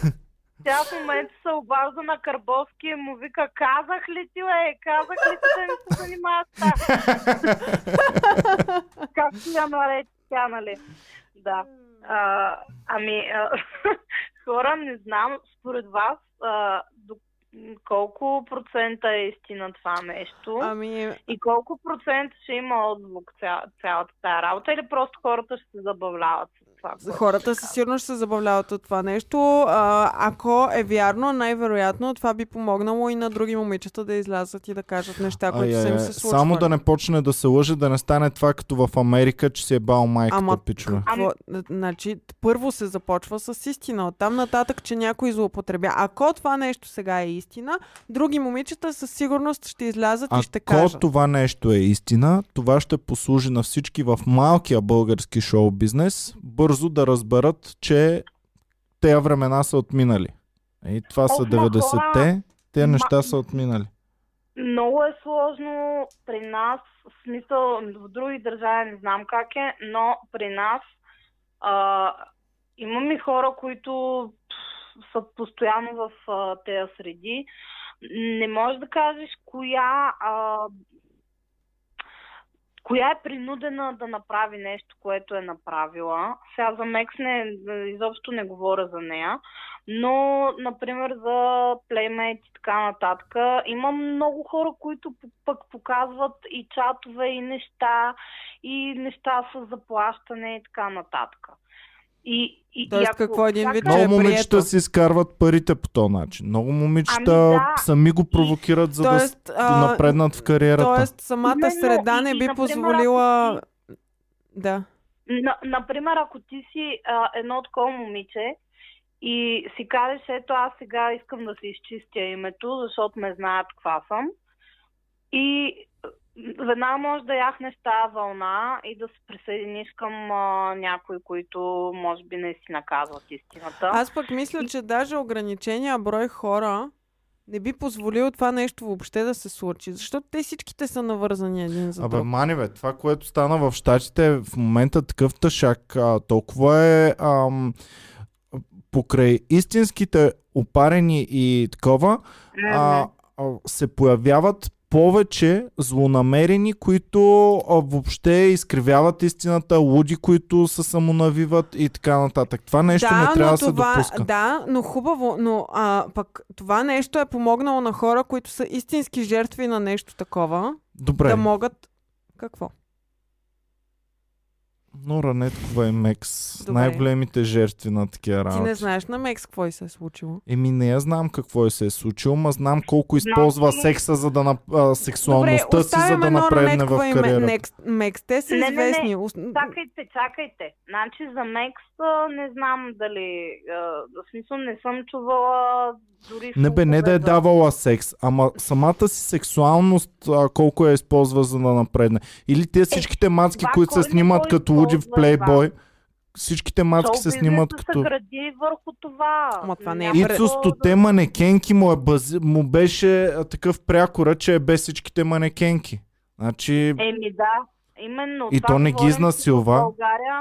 S3: Тя в момента се обажда на Карбовски и му вика, казах ли ти, е, казах ли ти да не се занимаваш с това? (laughs) Как си я нарече тя, нали? Да. А, ами, а, (laughs) хора, не знам, според вас, а, до, колко процента е истина това нещо?
S2: Ами,
S3: И колко процент ще има отзвук ця, цялата тази работа или просто хората ще се забавляват това? което
S2: хората
S3: се
S2: със сигурност ще се забавляват от това нещо. А, ако е вярно, най-вероятно това би помогнало и на други момичета да излязат и да кажат неща, които са им се случвали.
S1: Само да не почне да се лъже, да не стане това като в Америка, че си е бал майката,
S2: Ама
S1: пичове.
S2: какво? Значи, първо се започва с истина. Оттам нататък, че някой злоупотребя. Ако това нещо сега е истина, други момичета със сигурност ще излязат и ще
S1: Ако
S2: кажат.
S1: това нещо е истина, това ще послужи на всички в малкия български шоу бизнес бързо да разберат, че тези времена са отминали. И това са
S3: Ох, ма,
S1: 90-те, те
S3: ма-
S1: неща са отминали.
S3: Много е сложно при нас, в смисъл в други държави не знам как е, но при нас а, имаме хора, които са постоянно в а, тези среди. Не можеш да кажеш коя а, коя е принудена да направи нещо, което е направила. Сега за Мекс не, изобщо не говоря за нея, но, например, за Playmate и така нататък, има много хора, които пък показват и чатове, и неща, и неща с заплащане и така нататък. И, и,
S2: Тоест,
S3: и ако
S2: какво един вид,
S3: всяка-
S2: че е
S1: Много момичета
S2: прието.
S1: си изкарват парите по този начин. Много момичета
S3: Ами да.
S1: сами го провокират, за
S2: Тоест,
S1: да
S2: а,
S1: напреднат в кариерата.
S2: Тоест, самата
S3: Именно,
S2: среда не
S3: и- и,
S2: би
S3: например,
S2: позволила...
S3: ако
S2: Да.
S3: На, например, ако ти си а, едно такова момиче и си кажеш, ето аз сега искам да си изчистя името, защото ме знаят каква съм. И веднага може да яхнеш тази вълна и да се присъединиш към а, някои, които може би не си наказват истината.
S2: Аз пък мисля, че даже ограничения брой хора не би позволило това нещо въобще да се случи, защото те всичките са навързани един за
S1: Абе,
S2: друг.
S1: мани бе, това, което стана в Штатите е в момента такъв тъшак, а, толкова е ам, покрай истинските опарени и такова, а, се появяват повече злонамерени, които а, въобще изкривяват истината, луди, които се самонавиват и така нататък. Това нещо
S2: да,
S1: не трябва да се допуска.
S2: Да, но хубаво, но а, пък това нещо е помогнало на хора, които са истински жертви на нещо такова,
S1: Добре,
S2: да могат... Какво?
S1: Нора Неткова и Мекс,
S2: Добре.
S1: най-големите жертви на такива работи.
S2: Ти не знаеш на Мекс какво и се е случило.
S1: Еми не я знам какво и се е случило, ма знам колко използва
S3: Значи-
S1: секса, за да нап... а, сексуалността
S2: Добре,
S1: си, за да напредне в
S2: и
S1: кариерата.
S2: Ме- Некс- Мекс. Те са
S3: Не, не, не.
S2: известни. Ус-
S3: Чакайте, чакайте. Значи за Мекс не знам дали... А, в смисъл не съм чувала
S1: Не бе, не да е давала секс, ама самата си сексуалност а, колко я използва, за да напредне. Или те всичките мацки,
S3: това
S1: които се снимат като луди в Playboy, всичките мацки се снимат като...
S3: се гради върху това.
S2: Ама това не е
S1: Ицо стоте манекенки му, е бази... му беше такъв прякора, че е без всичките манекенки. Значи,
S3: Еми да, именно.
S1: И
S3: това
S1: то не ги изнасилва.
S3: В България,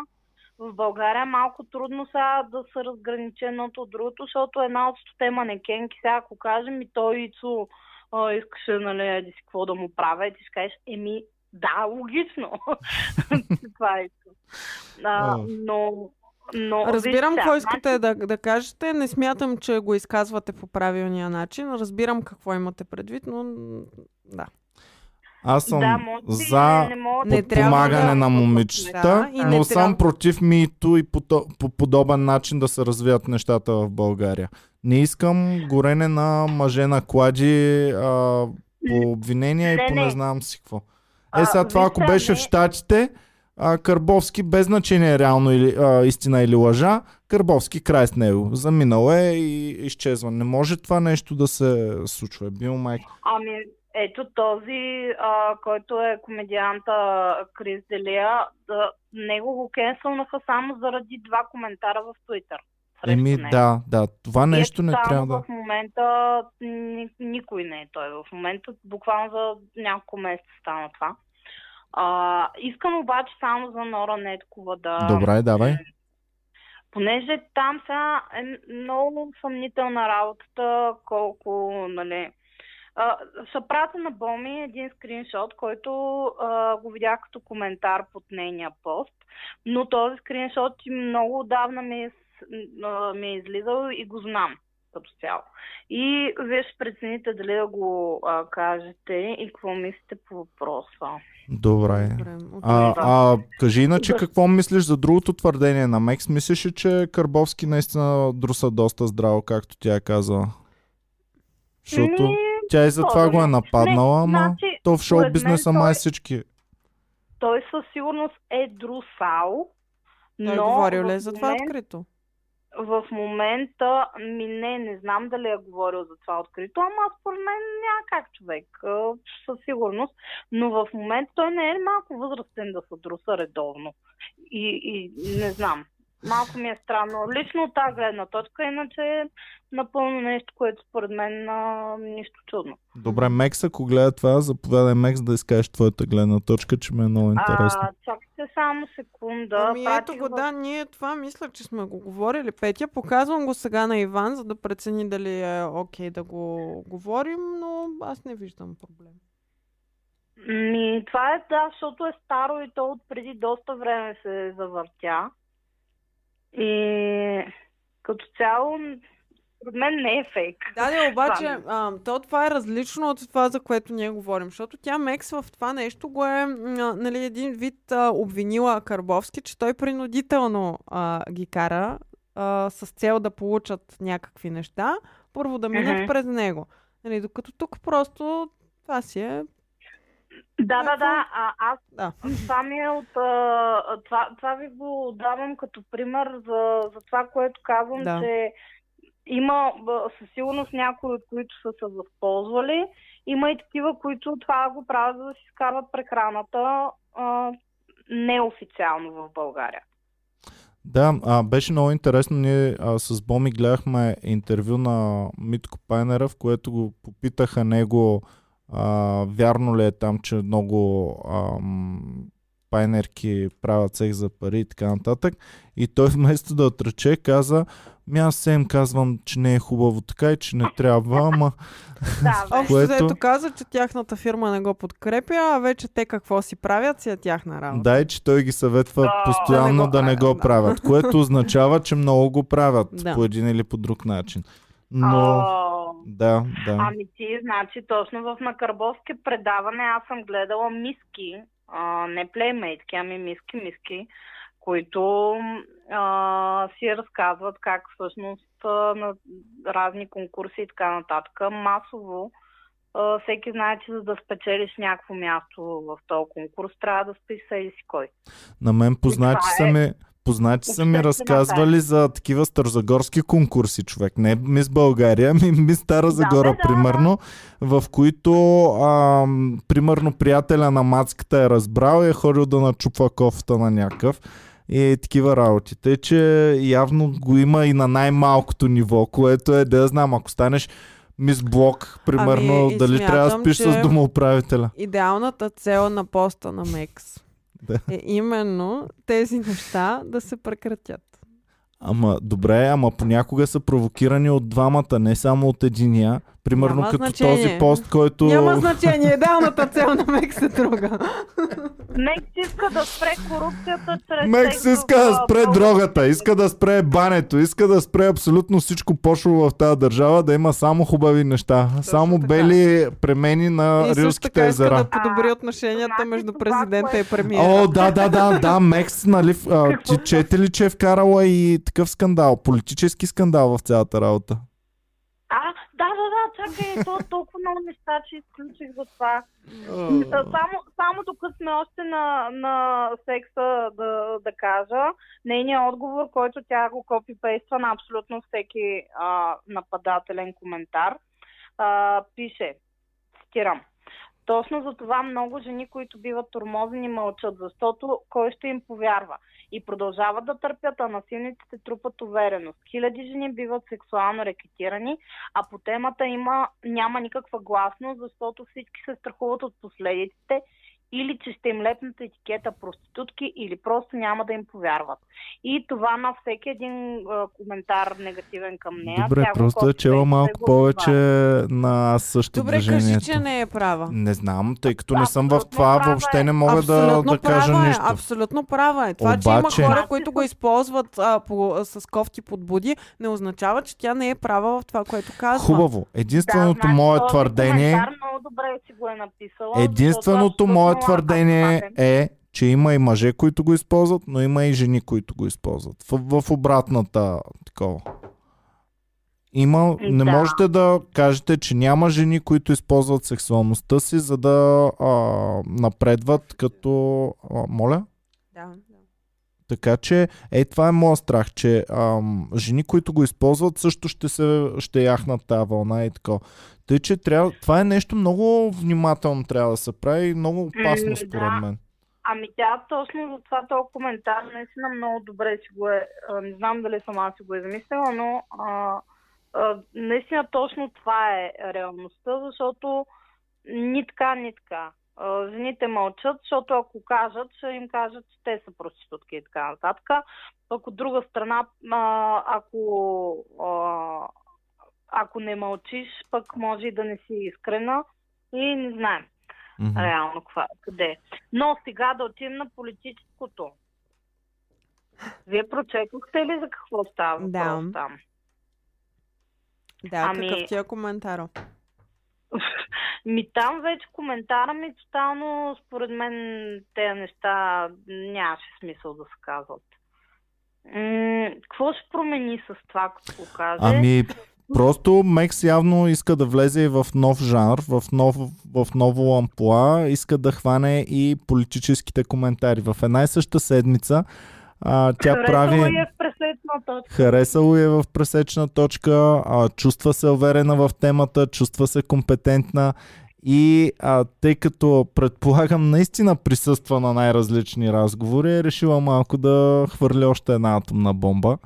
S3: в България малко трудно сега да се разграничи едното от другото, защото една от стоте манекенки, сега ако кажем и той Ицо а, искаше, нали, еди си какво да му правя, и ти ще кажеш, еми, да, логично. (laughs) това е Ицо. А, но, но,
S2: Разбирам какво искате да, да кажете. Не смятам, че го изказвате по правилния начин. Разбирам какво имате предвид, но да.
S1: Аз съм
S3: да, може
S1: за
S3: не, не мога
S2: Не
S1: подпомагане
S2: да-
S1: на момичета,
S2: Да, и не
S1: но съм против мито и по, по подобен начин да се развият нещата в България. Не искам горене на мъже на клади а, по обвинения и
S3: Не,
S1: по
S3: не.
S1: не знам си какво. Е,
S3: А,
S1: сега това ако беше
S3: не-
S1: в Штатите, а, Карбовски без значение реално или, а, истина или лъжа, Карбовски край с него. Заминал е и изчезва. Не може това нещо да се случва. Е Бил майк.
S3: Ами, ето този, а, който е комедианта Крис Делия, да, него го кенсълнаха само заради два коментара в Твитър.
S1: Еми
S3: него.
S1: да, да. Това нещо не трябва да...
S3: В момента ни, никой не е той. В момента буквално за няколко месеца стана това. А, искам обаче само за Нора Неткова да...
S1: Добре, давай.
S3: Понеже там сега е много съмнителна работата, колко, нали... А, ще на Боми един скриншот, който а, го видях като коментар под нейния пост, но този скриншот много отдавна ми е, ми е излизал и го знам като цяло. И вие ще прецените дали да го а, кажете и какво мислите по въпроса.
S1: Добре.
S2: Добре.
S1: А, а кажи иначе какво мислиш за другото твърдение на Мекс? Мислиш ли, че Карбовски наистина друса доста здраво, както тя е казала? Защото
S3: Ми,
S1: тя и за това го е нападнала, ама
S3: значи,
S1: то в шоу бизнеса май
S3: той-
S1: всички.
S3: той със сигурност е друсал,
S2: Той
S3: но
S2: говорил ли е за това
S3: момент-
S2: открито?
S3: в момента, ми не, не знам дали е говорил за това открито, ама според мен няма как човек, със сигурност. Но в момента той не е малко възрастен да се друса редовно. И, и не знам. Малко ми е странно. Лично от тази гледна точка, иначе е напълно нещо, което според мен а, нищо чудно.
S1: Добре, Мекс, ако гледа това, заповядай Мекс да изкажеш твоята гледна точка, че ме е много интересно.
S3: А, чакайте само секунда.
S2: Ами ето го, да, ние това мисля, че сме го говорили. Петя, показвам го сега на Иван, за да прецени дали е окей да го говорим, но аз не виждам проблем.
S3: Ми, това е да, защото е старо и то от преди доста време се завъртя. И като цяло, според мен не е фейк.
S2: Да, да, обаче, а, то това е различно от това, за което ние говорим, защото тя Мекс в това нещо го е а, нали, един вид а, обвинила Карбовски, че той принудително а, ги кара а, с цел да получат някакви неща, първо да минат
S3: Мгм.
S2: през него. Нали, докато тук просто това си е...
S3: Да, да, да. А, аз
S2: Да.
S3: това ми е от... А, това, това ви го давам като пример за, за това, което казвам,
S2: Да.
S3: че има със сигурност някои, от които са се възползвали. Има и такива, които това го правят, за да си скарват прехраната а, неофициално в България.
S1: Да, а, беше много интересно. Ние а, с Боми гледахме интервю на Митко Пайнера, в което го попитаха него а, вярно ли е там, че много ам, пайнерки правят секс за пари и така нататък. И той (laughs) вместо да отрече каза, ми аз се им казвам, че не е хубаво така и че не трябва, ама... (laughs)
S2: Да, (laughs) Общо което... ето каза, че тяхната фирма не го подкрепя, а вече те какво си правят си е тяхна работа.
S1: Да, и че той ги съветва постоянно да не го, правят, което означава, че много го правят да. по един или по друг начин. Но... Да, да.
S3: Ами ти, значи, точно в Накърбовски предаване аз съм гледала миски, а, не плеймейтки, ами миски, миски, които а, си разказват как всъщност а, на разни конкурси и така нататък масово а, всеки знае, че за да спечелиш някакво място в този конкурс, трябва да спи и си кой.
S1: На мен познати са е... ми Познати са ми разказвали за такива старозагорски конкурси, човек. Не мис България, ми (laughs) мис Стара Загора, да, да, примерно, в които, а, примерно, приятеля на мацката е разбрал и е ходил да начупва кофта на някакъв и такива работи. Тъй, че явно го има и на най-малкото ниво, което е да знам, ако станеш мис блок, примерно, ами, дали смятам, трябва да спиш с домоуправителя.
S2: Идеалната цел на поста на Мекс да. е именно тези неща да се прекратят.
S1: Ама добре, ама понякога са провокирани от двамата, не само от единия. Примерно Няма като значение. този пост, който...
S2: Няма значение, идеалната цел на Мекс е друга.
S3: Мекс иска да спре корупцията чрез...
S1: Мекс иска да спре дрогата, иска да спре бането, иска да спре абсолютно всичко пошло в тази държава, да има само хубави неща. Точно само така. бели премени на и рилските езера.
S2: да подобри отношенията а, между президента и премиера.
S1: О, да, да, да, да, Мекс, нали, а, ти чете ли, че е вкарала и такъв скандал, политически скандал в цялата работа?
S3: А, да, да, да, чакай, то толкова много неща, че изключих за това. само, само докато сме още на, на секса да, да кажа, нейният отговор, който тя го копипейства на абсолютно всеки а, нападателен коментар, а, пише, цитирам, точно за това много жени, които биват тормозени, мълчат, защото кой ще им повярва? И продължават да търпят, а насилниците трупат увереност. Хиляди жени биват сексуално рекетирани, а по темата има, няма никаква гласност, защото всички се страхуват от последиците или че ще им лепнат етикета проститутки, или просто няма да им повярват. И това на всеки един а, коментар негативен към нея.
S1: Добре, просто е чела малко повече на аз също
S2: Добре, кажи, че не е права.
S1: Не знам, тъй като не съм в това, е. въобще не мога да, да кажа
S2: е,
S1: нищо.
S2: Абсолютно права е. Това, Обаче... че има хора, които го използват а, по, с кофти подбуди, не означава, че тя не е права в това, което казва.
S1: Хубаво. Единственото да, мое твърдение...
S3: Много добре си го е написала.
S1: Единственото мое твърдение е, че има и мъже, които го използват, но има и жени, които го използват. В, в обратната такова. Има, не да. можете да кажете, че няма жени, които използват сексуалността си, за да а, напредват като... А, моля?
S2: Да.
S1: Така че, е, това е моят страх, че ам, жени, които го използват, също ще се ще яхнат тази вълна и така. Тъй, че трябва, това е нещо много внимателно трябва да се прави и много опасно според мен.
S3: Ами тя точно за това този коментар наистина много добре си го е, не знам дали сама си го е замислила, но а, а, наистина точно това е реалността, защото ни така, ни така. Жените мълчат, защото ако кажат, ще им кажат, че те са проститутки и така нататък. Пък от друга страна, а, ако а, ако не мълчиш, пък може и да не си искрена и не знаем mm-hmm. реално каква, къде. Но сега да отидем на политическото. Вие прочетохте ли за какво става
S2: да.
S3: там?
S2: Да, ами... какъв ти е коментар? (laughs)
S3: Ми там вече коментара ми тотално, според мен, тези неща нямаше смисъл да се казват. Какво ще промени с това, като го каже?
S1: Ами, Просто Мекс явно иска да влезе в нов жанр, в, нов, в ново амплуа, иска да хване и политическите коментари. В една и съща седмица А, тя
S3: Харесало
S1: прави...
S3: е в пресечна точка.
S1: Харесало е в пресечна точка, а, чувства се уверена в темата, чувства се компетентна и а, тъй като предполагам наистина присъства на най-различни разговори, е решила малко да хвърли още една атомна бомба.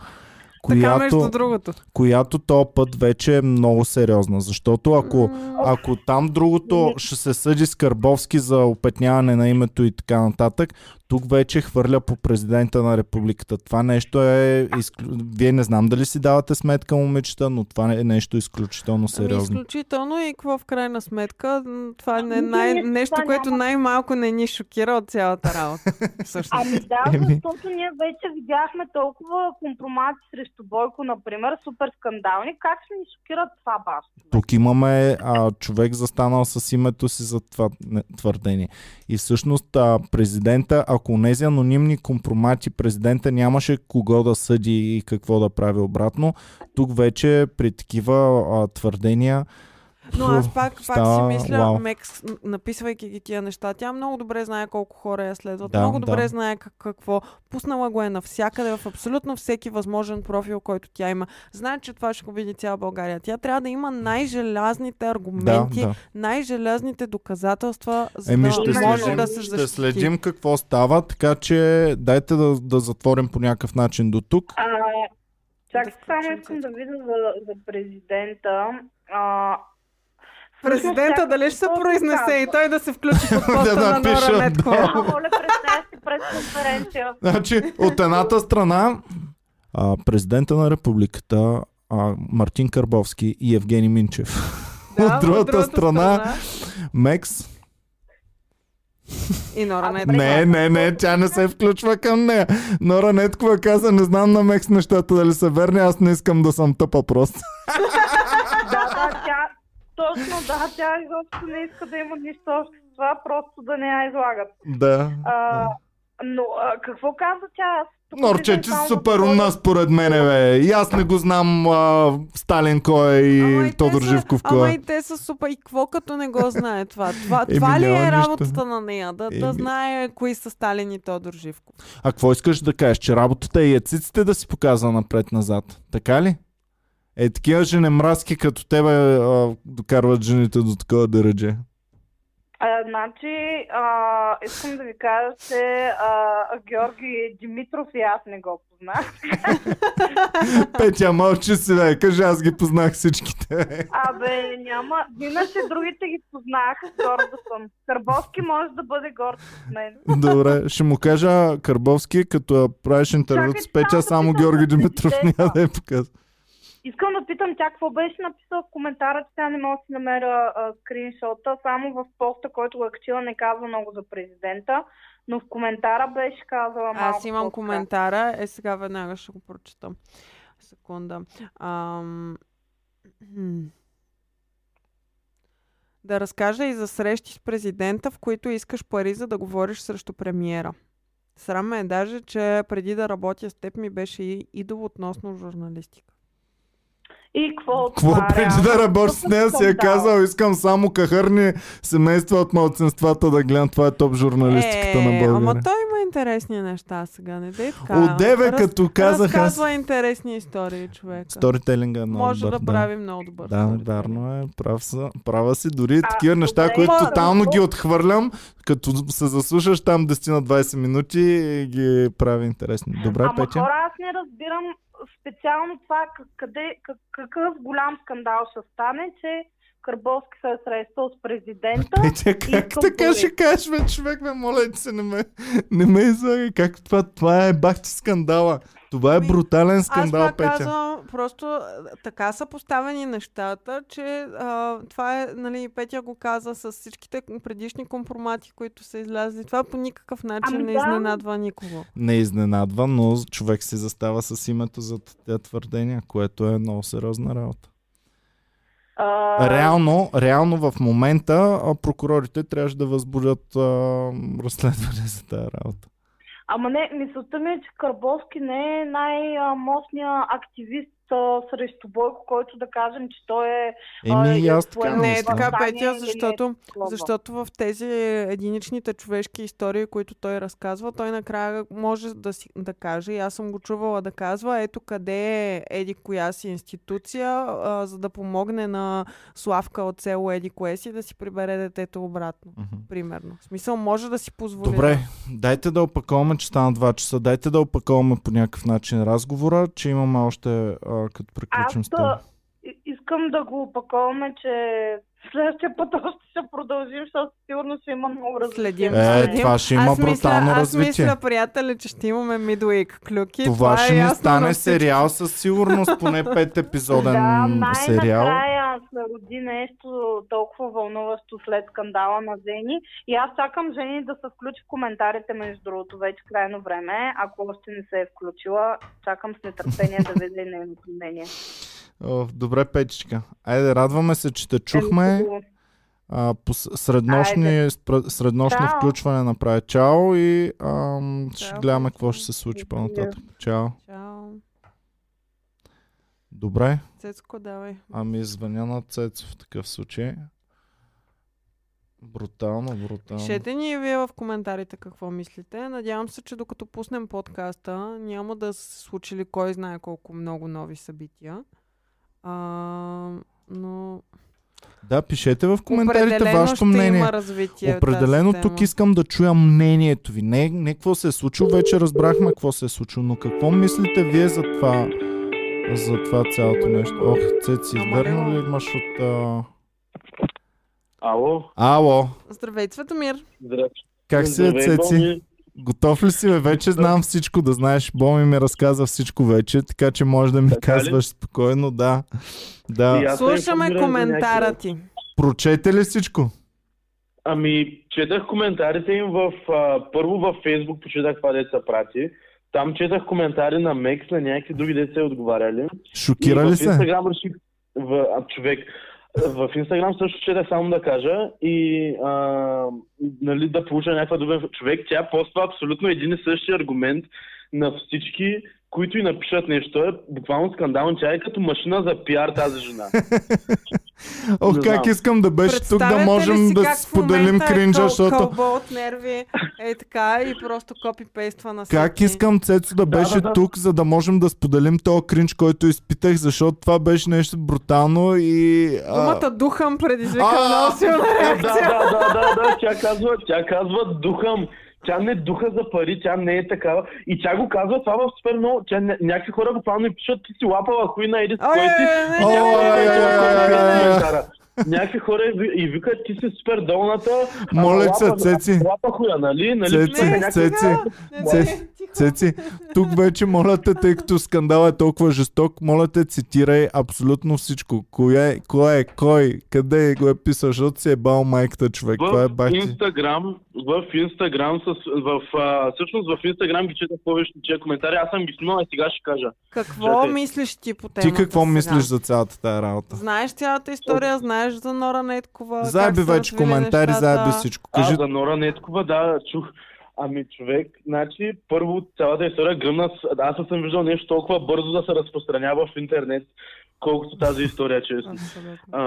S2: Така, между
S1: Която,
S2: другото.
S1: която то път вече е много сериозна. Защото ако, ако там другото ще се съди с Карбовски за опетняване на името и така нататък, тук вече хвърля по президента на републиката. Това нещо е... Изклю... Вие не знам дали си давате сметка, момичета, но това е нещо изключително
S2: Ами,
S1: сериозно.
S2: изключително и какво в крайна сметка, това е
S3: Ами,
S2: най-
S3: ние
S2: нещо, което най-малко не ни шокира от цялата работа. (laughs) Всъщност.
S3: Ами да, защото ние вече видяхме толкова компромати срещу Бойко, например, супер скандални. Как ще ни шокират това баш?
S1: Тук имаме а, човек застанал с името си за това твърдение. И всъщност а, президента, ако тези анонимни компромати, президента нямаше кого да съди и какво да прави обратно, тук вече при такива а, твърдения
S2: Но аз пак, пак си
S1: става
S2: мисля,
S1: вау.
S2: Мекс, написвайки ги тия неща, тя много добре знае колко хора я следват,
S1: Да,
S2: много
S1: да.
S2: добре знае как, какво. Пуснала го е навсякъде, в абсолютно всеки възможен профил, който тя има. Знае, че това ще го види цяла България. Тя трябва да има най-желязните
S1: да,
S2: аргументи,
S1: да.
S2: най-желязните доказателства, за
S1: Еми
S2: да
S1: ще
S2: може
S1: следим,
S2: да се
S1: ще
S2: защити.
S1: следим какво става, така че дайте да, да затворим по някакъв начин до тук.
S3: Чакай,
S2: Да
S3: само искам да видя за, за президента. А,
S2: Президента дали ще се произнесе и той да се включи под (laughs) поста
S1: Да
S2: на Нора Неткова.
S1: да.
S3: А, моля, представя си през конференция.
S1: Значи, от едната страна а, президента на републиката а, Мартин Карбовски и Евгений Минчев.
S2: Да, (laughs)
S1: от другата страна Мекс.
S2: И Нора Неткова.
S1: Не, не, не, тя не се включва към нея. Нора Неткова каза, не знам на Мекс нещата дали са верни, аз не искам да съм тъпа просто. (laughs)
S3: Да, да, тя... Точно, да, тя изобщо не иска да има нищо общо с това, просто да не я излагат.
S1: Да.
S3: А, но а, какво каза тя? Аз
S1: Норче,
S3: само
S1: си супер умна според мене, бе. И аз не го знам а, Сталин кой е
S2: Ама
S1: и
S2: те
S1: Тодор
S2: са-
S1: Живков
S2: Ама
S1: кой е.
S2: и те са супер. И какво като не го знае това? Това,
S1: Еми,
S2: това ли е
S1: нищо.
S2: работата на нея? Да, да
S1: Еми.
S2: знае кои са Сталин и Тодор Живков.
S1: А какво искаш да кажеш? Че работата е яциците да си показва напред-назад. Така ли? Е, такива женемразки като тебе а, докарват жените до такова дъръдже.
S3: А, значи, а, искам да ви кажа, че а, Георги Димитров и аз не го познах. (laughs)
S1: Петя, мълчи си, бе. Кажи, аз ги познах всичките.
S3: Абе, няма. Иначе другите ги познах. Горда съм. Карбовски може да бъде горд с мен.
S1: Добре, ще му кажа Карбовски, като правиш интервю с Петя,
S3: само да
S1: Георги Димитров няма да я показва.
S3: Искам да питам тя какво беше написала в коментара, че тя не може да си намеря а, скриншота. Само в поста, който го е качила, не казва много за президента. Но в коментара беше казала малко.
S2: Аз имам
S3: по-така.
S2: коментара. Е, сега веднага ще го прочета. Секунда. Ам... Да разкажа и за срещи с президента, в които искаш пари, за да говориш срещу премиера. Срам е даже, че преди да работя с теб ми беше и идол относно журналистика.
S3: И какво?
S1: Какво преди да работи с нея си е казал, искам само кахърни семейства от малцинствата да гледам. Това е топ журналистиката на
S2: Е,
S1: България.
S2: ама той има интересни неща сега, не дей така.
S1: Одеве, като казах аз.
S2: Интересни истории, човека.
S1: Сторителинга е много
S2: Може
S1: добър,
S2: да прави много добър.
S1: Да, вярно е. Прав са, права си. Дори
S3: А,
S1: такива неща,
S3: добре,
S1: които тотално ги отхвърлям, като се заслушаш там 10 на 20 минути, ги прави интересни. Добре,
S3: Ама
S1: Петя?
S3: хора, аз не разбирам специално това къде, как, какъв голям скандал ще стане, че Карбовски се е срещал с президента.
S1: Петя, как
S3: Искам
S1: така ще кажеш, бе, човек, бе, моля ти се, не ме, не ме излагай. Как това, това е бахти скандала. Това е
S2: Ами,
S1: брутален
S2: Аз
S1: скандал,
S2: пак
S1: Петя.
S2: казвам, просто така са поставени нещата, че а, това е, нали, Петя го каза с всичките предишни компромати, които са излязли. Това по никакъв начин
S3: Ами
S2: не
S3: да.
S2: изненадва никого.
S1: Не изненадва, но човек си застава с името за тези твърдения, което е много сериозна работа.
S3: А,
S1: Реално, реално в момента прокурорите трябваше да възбудят а, разследване за тази работа.
S3: Ама не, мисълта ми е, че Карбовски не е най-мощният активист срещу Бойко, който да кажем, че той е...
S1: Еми, и аз
S3: е
S1: така
S2: Не е така, Петя,
S3: е
S2: защото, защото в тези единичните човешки истории, които той разказва, той накрая може да, си, да каже, и аз съм го чувала да казва, ето къде е еди коя си институция, а, за да помогне на Славка от село Еди кое си да си прибере детето обратно.
S1: Мгм.
S2: Примерно. В смисъл, може да си позволи.
S1: Добре, дайте да опаковаме, че стана 2 часа. Дайте да опаковаме по някакъв начин разговора, че имаме още, а, като приключим
S3: Аз
S1: с това.
S3: искам да го опаковаме, че следващия път (laughs) още ще продължим, защото сигурно ще има много развитие.
S2: Следим.
S1: Е,
S2: следим.
S1: това ще има
S2: аз
S1: брутално
S2: мисля,
S1: развитие.
S2: Аз мисля, приятели, че ще имаме midweek клюки.
S1: Това ще
S2: е
S1: ни
S2: ясно
S1: стане сериал със сигурност, поне 5 (laughs) епизоден
S3: Да,
S1: сериал.
S3: Се роди нещо толкова вълнуващо след скандала на Зени. И аз чакам Жени да се включи в коментарите, между другото, вече крайно време. е. Ако още не се е включила, чакам с нетърпение да видя и нейното мнение.
S1: Добре, Петичка. Айде, радваме се, че те чухме.
S3: Хубаво.
S1: А, по среднощни, среднощно
S3: Чао.
S1: включване направи чао и ам, ще гледаме какво ще се случи по-нататък. Чао.
S2: Чао.
S1: Добре,
S2: Цецко, давай.
S1: ами звъня на Цецо в такъв случай. Брутално, брутално.
S2: Пишете ни и вие в коментарите какво мислите. Надявам се, че докато пуснем подкаста, няма да се случили кой знае колко много нови събития. А, но
S1: Да, пишете в коментарите
S2: определено
S1: вашето мнение.
S2: има развитие.
S1: Определено тук искам да чуя мнението ви. Не, не какво се е случило, вече разбрахме какво се е случило, но какво мислите вие за това, за това цялото нещо? Ох, Цеци,
S2: не,
S1: ли имаш от... А...
S4: Ало,
S1: Ало,
S2: Здравей, Цветомир.
S4: здрасти.
S1: как си е,
S4: Здравей,
S1: Цеци?
S4: Боми.
S1: Готов ли си, бе? Вече знам всичко, да знаеш. Боми ми разказа всичко вече, така че може да ми
S4: Така ли?
S1: казваш спокойно, да. Да.
S2: Слушаме коментара ти.
S1: Прочете ли всичко?
S4: Ами, четах коментарите им в... А, първо във Фейсбук почетах това деца прати. Там четах коментари на Мекс, на някакви други деца отговаряли.
S1: Шокира ли се?
S4: Инстаграм реших... В, а, човек, в Инстаграм също четах само да кажа и а, нали, да получа някаква друга човек. Тя поства абсолютно един и същи аргумент на всички, които и напишат нещо. Е буквално скандално. Тя е като машина за пиар тази жена. (laughs)
S1: Ох,
S4: Не
S1: как
S4: знам.
S1: искам да беше тук да можем
S2: си
S1: да
S2: как
S1: споделим
S2: е
S1: кринжа,
S2: къл-
S1: защото...
S2: кълбо от нерви е така и просто копипейства на
S1: Как
S2: всеки.
S1: искам Цецо да
S4: Да,
S1: беше
S4: да, да.
S1: тук, за да можем да споделим този кринж, който изпитах, защото това беше нещо брутално и... а,
S2: Думата духам предизвика много силна
S4: да,
S2: реакция.
S4: да, да, да, да, тя казва, тя казва духам. Тя не духа за пари, тя не е такава. И тя го казва това в супер много. Тя, ня- някакви хора буквално пишат, ти си лапала хуйна, иди с
S2: Ой,
S4: кой си. Че е. Някакви хора и ви- и викат, ти си супер долната.
S1: Моля се, Цеци.
S4: Лапа хуя, нали? нали
S1: Цеци, Цеци,
S2: не, не,
S1: Цеци,
S2: тихо.
S1: Цеци, тук вече моля те, тъй като скандал е толкова жесток, моля те цитирай абсолютно всичко. Кое, е, кой е, кой, къде го е писал, защото си е бал майката човек. Това е
S4: В
S1: бах ти.
S4: Инстаграм, в Инстаграм, с, в, а, всъщност в Инстаграм ги четах повече тия коментари. Аз съм ги снимал и сега ще кажа.
S2: Какво
S4: Чакай.
S2: мислиш ти по темата
S1: Ти какво
S2: сега?
S1: мислиш за цялата тая работа?
S2: Знаеш цялата история, знаеш за Нора Неткова,
S1: Заеби вече коментари, заеби всичко. Кажи,
S4: А, за Нора Неткова, да, чух. Ами човек, значи първо цялата история гръмна, с- аз съм виждал нещо толкова бързо да се разпространява в интернет, колкото тази история, честно. А,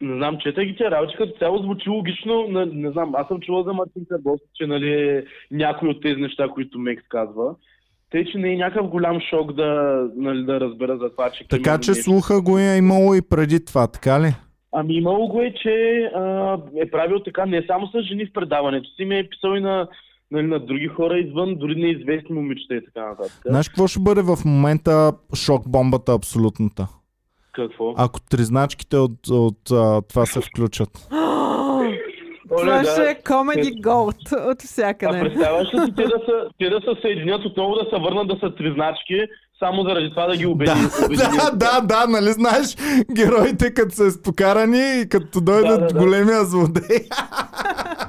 S4: не знам, чета ги тия работи, като цяло звучи логично, не, не знам, аз съм чувал за Мартин Карбов, че нали е някои от тези неща, които Мекс казва. Тъй, че не е някакъв голям шок да, нали, да разбера за това, че...
S1: така че
S4: нещо.
S1: слуха го е имало и преди това, така ли?
S4: Ами имало го е, че а, е правил така не само с жени в предаването си, ми е писал и на, нали, на други хора извън, дори неизвестни момичета и така нататък.
S1: Знаеш какво ще бъде в момента шок бомбата абсолютната?
S4: Какво?
S1: Ако тризначките от, от а, това се включат. (gasps)
S2: Това
S4: Оле,
S2: ще
S4: да.
S2: е Comedy Gold от
S4: А
S2: всякъде.
S4: представяш ли те да, са, те да се съединят отново да се върнат да са тризначки, само заради това да ги убеди.
S1: Да, да, да, да, нали знаеш, героите като са изпокарани и като дойдат
S4: Да, да, да.
S1: големия злодей.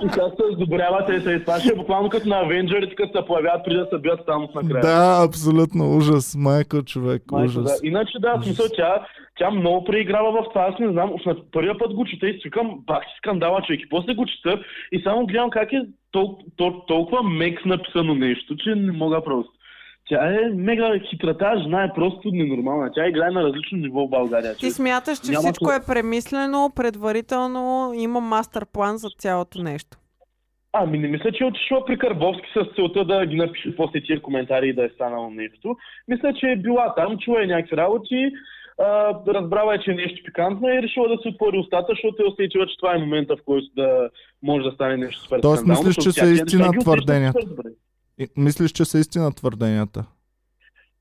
S4: И как се сдобряват те се. Това ще е буквално като на Авенджерите, като се появяват преди да се бият там накрая.
S1: Да, абсолютно ужас, майко човек,
S4: Майко,
S1: ужас.
S4: да. Иначе да, смисъл, тя, тя много преиграва в това. Аз не знам, на първия път го чета и свикам, бах си скандала, човек. И после го чета и само гледам как е тол- тол- толкова мекс написано нещо, че не мога просто. Тя е мега хитра. Тази жена е просто ненормална. Тя играе на различно ниво в България.
S2: Ти смяташ, че
S4: Няма
S2: всичко е премислено, предварително, има мастер план за цялото нещо.
S4: Ами не мисля, че е отишла при Карбовски с целта да ги напише после тия коментари и да е станало нещо. Мисля, че е била там, чула е някакви работи, а, разбрала е, че е нещо пикантно и е решила да се отвори устата, защото е усетила, че това е момента, в който да може да стане нещо супер
S1: Тоест, мислиш, че са истина. И, мислиш, че са истина твърденията?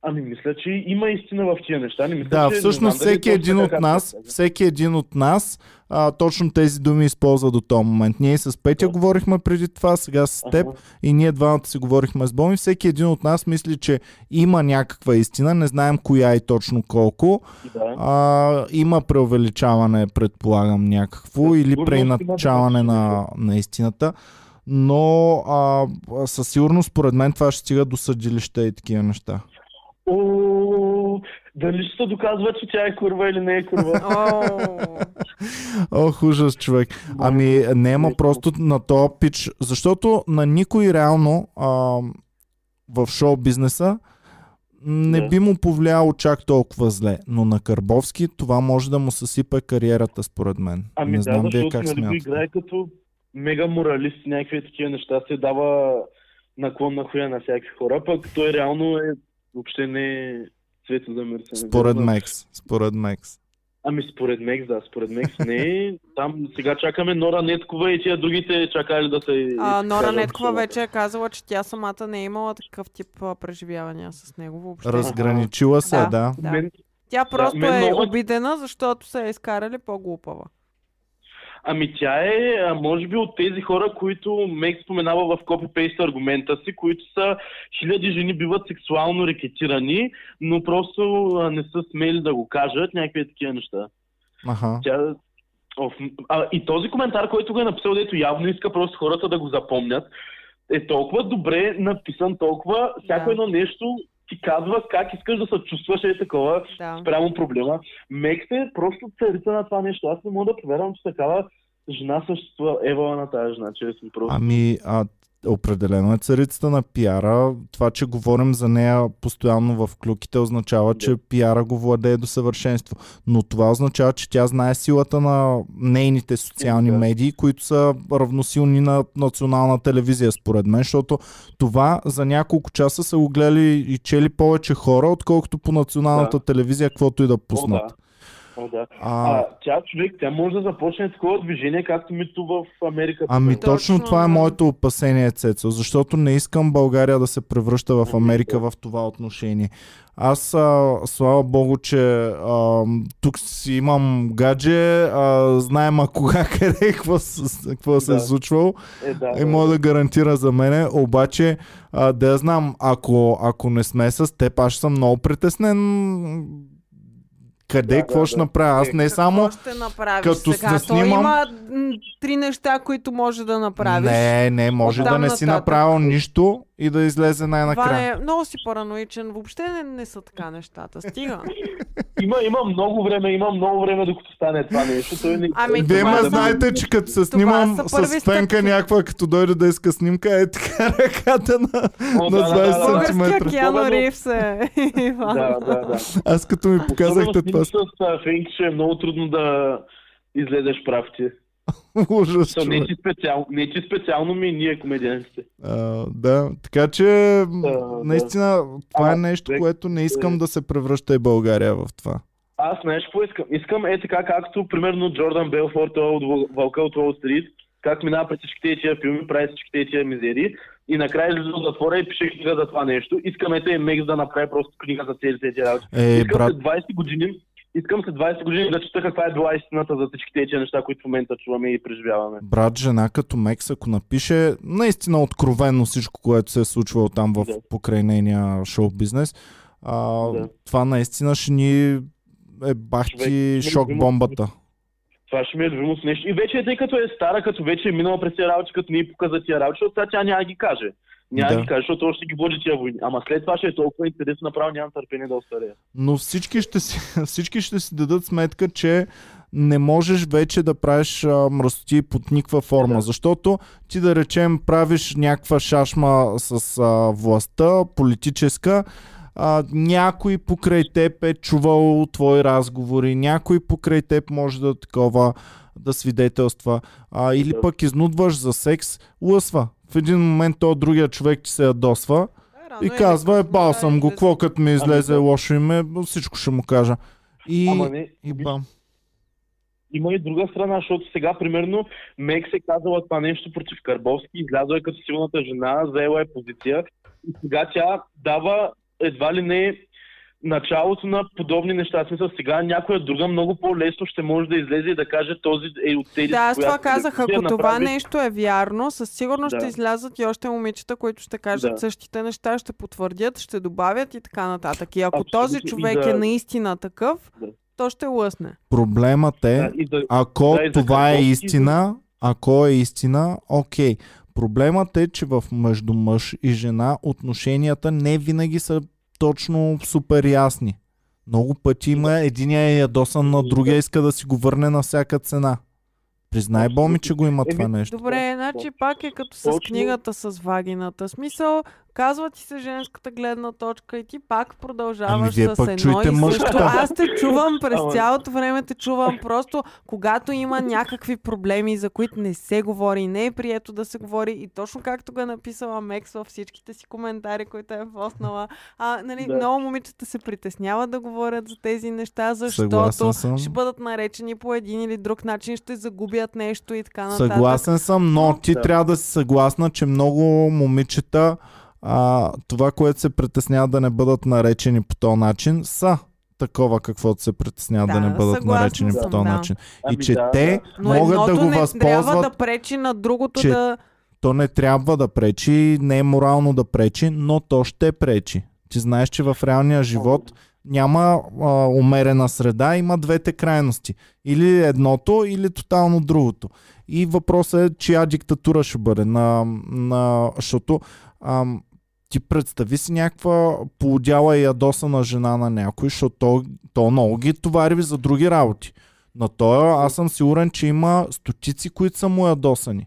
S4: Ами мисля, че има истина в тия неща. Не мисля,
S1: Да,
S4: че,
S1: всъщност
S4: знам дали
S1: всеки един от нас, всеки един от нас а, точно тези думи използва до този момент. Ние с Петя
S4: Да.
S1: говорихме преди това, сега с теб
S4: Аха.
S1: и ние двамата си говорихме с Боми. Всеки един от нас мисли, че има някаква истина, не знаем коя и точно колко.
S4: Да.
S1: А, има преувеличаване, предполагам, някакво
S4: Да,
S1: или преиначаване на, на истината. Но а, със сигурност, според мен, това ще стига до съдилища и такива неща.
S4: О, дали ще се доказва, че тя е курва или не е курва? (laughs)
S2: О,
S1: Ох, ужас, човек. Ами, няма просто на този пич, защото на никой реално а, в шоу бизнеса не
S4: Да.
S1: би му повлияло чак толкова зле. Но на Карбовски това може да му съсипе кариерата, според мен.
S4: Ами
S1: не
S4: да,
S1: знам вие как
S4: нали, играе като мега моралист, някакви такива неща се дава наклон на хуя на всякакви хора, пък той реално е въобще не е цвето за мърсене.
S1: Според. Мекс. Според Мекс.
S4: Ами според Мекс, да, според Мекс не е. Там сега чакаме Нора Неткова и тия другите чакали да се...
S2: а, Нора Неткова вече е казала, че тя самата не е имала такъв тип преживявания с него въобще.
S1: Разграничила се,
S2: Да.
S1: да.
S2: Да. Тя просто
S4: мен
S2: е
S4: много-
S2: обидена, защото са я изкарали по-глупава.
S4: Ами тя е, може би, от тези хора, които Мек споменава в копипейст аргумента си, които са хиляди жени биват сексуално рекетирани, но просто не са смели да го кажат, някакви такива неща.
S1: Аха.
S4: Тя... Оф, а, и този коментар, който го е написал, дето явно иска просто хората да го запомнят, е толкова добре написан, толкова всяко
S2: Да.
S4: едно нещо ти казва как искаш да се чувстваш е такова
S2: Да.
S4: спрямо проблема. Мекс е просто царица на това нещо. Аз не мога да повярвам, че такава жена съществува. Евала на тази жена, честно просто.
S1: Ами, а, определено е царицата на пиара. Това, че говорим за нея постоянно в клюките, означава, че пиара го владее до съвършенство. Но това означава, че тя знае силата на нейните социални
S4: Да.
S1: медии, които са равносилни на национална телевизия, според мен, защото това за няколко часа са го гледали и чели повече хора, отколкото по националната
S4: Да.
S1: телевизия, каквото и да
S4: О,
S1: пуснат.
S4: да. О, да.
S1: А,
S4: А, тя човек, тя може да започне такова движение, както мито в Америка.
S1: Ами точно,
S2: Точно,
S1: това е
S2: да.
S1: моето опасение, Цецо, защото не искам България да се превръща в Америка в това отношение. Аз, а, слава богу, че а, тук си имам гадже, а, знаем а кога, (laughs) къде, какво, какво се е
S4: Да.
S1: случвало
S4: Е, да,
S1: и може да гарантира за мене, обаче а, да я знам, ако, ако не сме с теб, аз съм много притеснен къде,
S4: Да,
S1: какво
S4: да,
S1: ще
S4: да.
S1: направя. Аз
S4: Е,
S1: не
S2: Какво
S1: само...
S2: ще направиш
S1: като
S2: сега?
S1: снимам-
S2: има три неща, които може да направиш.
S1: Не, не, може да не си
S2: нататък.
S1: направил нищо и да излезе
S2: Това
S1: най-накрая.
S2: е много си параноичен. Въобще не, не са така нещата. Стига. (laughs)
S4: Има, има много време, има много време докато стане това нещо. Той не...
S2: Ами,
S1: Вие ме
S2: са-
S1: знаете, че като се снимам с пенка
S2: стъпки.
S1: някаква, като дойде да иска снимка, е така (laughs) ръката на,
S4: О,
S1: на
S4: да, да, да,
S1: 20
S4: да.
S2: Българския
S1: сантиметра.
S2: Киано
S4: Особено-
S2: Ривс е. (laughs) Иван.
S4: Да, да, да.
S1: Аз като ми показахте това,
S4: Особено с Фенки, ще е много трудно да излезеш прав ти. (laughs)
S1: ужас,
S4: То не
S1: човек.
S4: ти специално, не ти специално ми, ние комедианците.
S1: А, да, така че
S4: да.
S1: наистина това е
S4: А,
S1: нещо,
S4: човек,
S1: което не искам
S4: е-
S1: да се превръща и България в това.
S4: Аз знаеш какво искам? Искам е така, както примерно Джордан Белфорд той от Вълка от Уолл Стрит, как минава през всичките тия филми, прави всичките тия мизери и накрая излиза от затвора и пише книга за това нещо. Искаме те Мекс да направи просто книга за целите тези работи.
S1: Е,
S4: искам
S1: брат,
S4: след 20 години Искам след 20 години да чета каква е била истината за всички тези неща, които в момента чуваме и преживяваме.
S1: брат, жена като Мекс, ако напише наистина откровенно всичко, което се е случвало там в
S4: Да.
S1: покрай нейния шоу бизнес, а,
S4: Да.
S1: това наистина ще ни е бахти
S4: Човек,
S1: шок бомбата.
S4: Това ще ми е любимото нещо. И вече, тъй като е стара, като вече е минала през тия работи, като ни показа тия работи, защото сега тя няма да ги каже. Няма да. Ги каже, защото още ги води тия войни. Ама след това ще е толкова интересно, направо нямам търпение да остаря.
S1: Но всички ще, си, (laughs) всички ще си дадат сметка, че не можеш вече да правиш а, мръсоти под никаква форма,
S4: Да.
S1: защото ти да речем правиш някаква шашма с а, властта, политическа, а, някой покрай теб е чувал твои разговори, някой покрай теб може да такова да свидетелства, а, или
S4: Да.
S1: пък изнудваш за секс, лъсва. В един момент то другия човек ти се ядосва
S2: Да,
S1: и казва, е, бал съм го, какво като ми излезе
S4: да.
S1: лошо име, всичко ще му кажа. И,
S4: Ама не,
S1: и бам.
S4: има и друга страна, защото сега, примерно, Мекс е казала това нещо против Карбовски, излязла е като силната жена, заела е позиция и сега тя дава едва ли не началото на подобни неща. Смисъл, сега някоя друга много по-лесно ще може да излезе и да каже този е от тези,
S2: Да, аз това казах. Ако това
S4: направи-
S2: нещо е вярно, със сигурност
S4: Да.
S2: ще излязат и още момичета, които ще кажат
S4: Да.
S2: същите неща, ще потвърдят, ще добавят и така нататък. И ако
S4: Абсолютно.
S2: този човек
S4: да-
S2: е наистина такъв,
S4: Да.
S2: то ще лъсне.
S1: Проблемът е,
S4: Да, да,
S1: ако
S4: Да,
S1: това е истина, ако е истина, окей. Проблемът е, че в между мъж и жена отношенията не винаги са точно супер ясни. Много пъти има единия е ядосан на другия, иска да си го върне на всяка цена. Признай, Боми, че го има това нещо.
S2: Добре, значи пак е като с книгата с вагината. Смисъл, казва ти се женската гледна точка и ти пак продължаваш
S1: Ами, вие
S2: с
S1: пък
S2: едно
S1: чуйте
S2: и също. Аз те чувам през цялото време, те чувам просто, когато има някакви проблеми, за които не се говори, не е прието да се говори и точно както го е написала Мекс във всичките си коментари, които е поснала, а, нали,
S4: Да.
S2: много момичета се притесняват да говорят за тези неща, защото ще бъдат наречени по един или друг начин, ще загубят нещо и така нататък.
S1: Съгласен съм, но ти
S4: Да.
S1: трябва да си съгласна, че много момичета а, това, което се притесняват да не бъдат наречени по този начин, са такова каквото се притесняват да,
S2: Да,
S1: не бъдат наречени по
S2: съм,
S1: този
S2: да.
S1: начин.
S4: Ами
S1: и че
S4: да,
S1: те
S4: да.
S2: Но
S1: могат да го
S2: не трябва
S1: възползват,
S2: да пречи на другото
S1: че-
S2: да...
S1: то не трябва да пречи, не е морално да пречи, но то ще пречи. Ти знаеш, че в реалния живот няма а, умерена среда, има двете крайности. Или едното, или тотално другото. И въпросът е, чия диктатура ще бъде. На, на, защото ам, ти представи си някаква поудяла и ядосана жена на някой, защото то, то много ги товари за други работи. На тоя аз съм сигурен, че има стотици, които са му ядосани.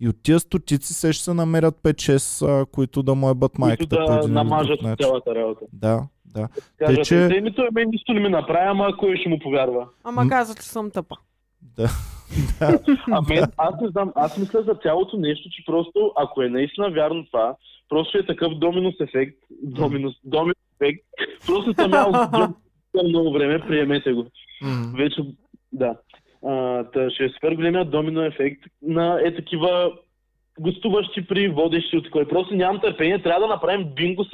S1: И от тия стотици се ще се намерят 5-6, а, които да му ебат
S4: които
S1: майката по
S4: да намажат
S1: начин.
S4: цялата работа.
S1: Да, да.
S4: Кажат,
S1: че-
S4: че... ми той мен нищо не ми направи, ама кой ще му повярва?
S2: Ама каза, че съм тъпа.
S1: да. (laughs)
S4: А мен, аз не знам, аз мисля за цялото нещо, че просто, ако е наистина вярно това, просто е такъв доминус ефект, доминус, доминус ефект, просто съм ял (laughs) много време, приемете го. Вече, да. А, та ще е супер големия домино ефект на е такива гостуващи при водещи от кой. Просто нямам търпение, трябва да направим бинго с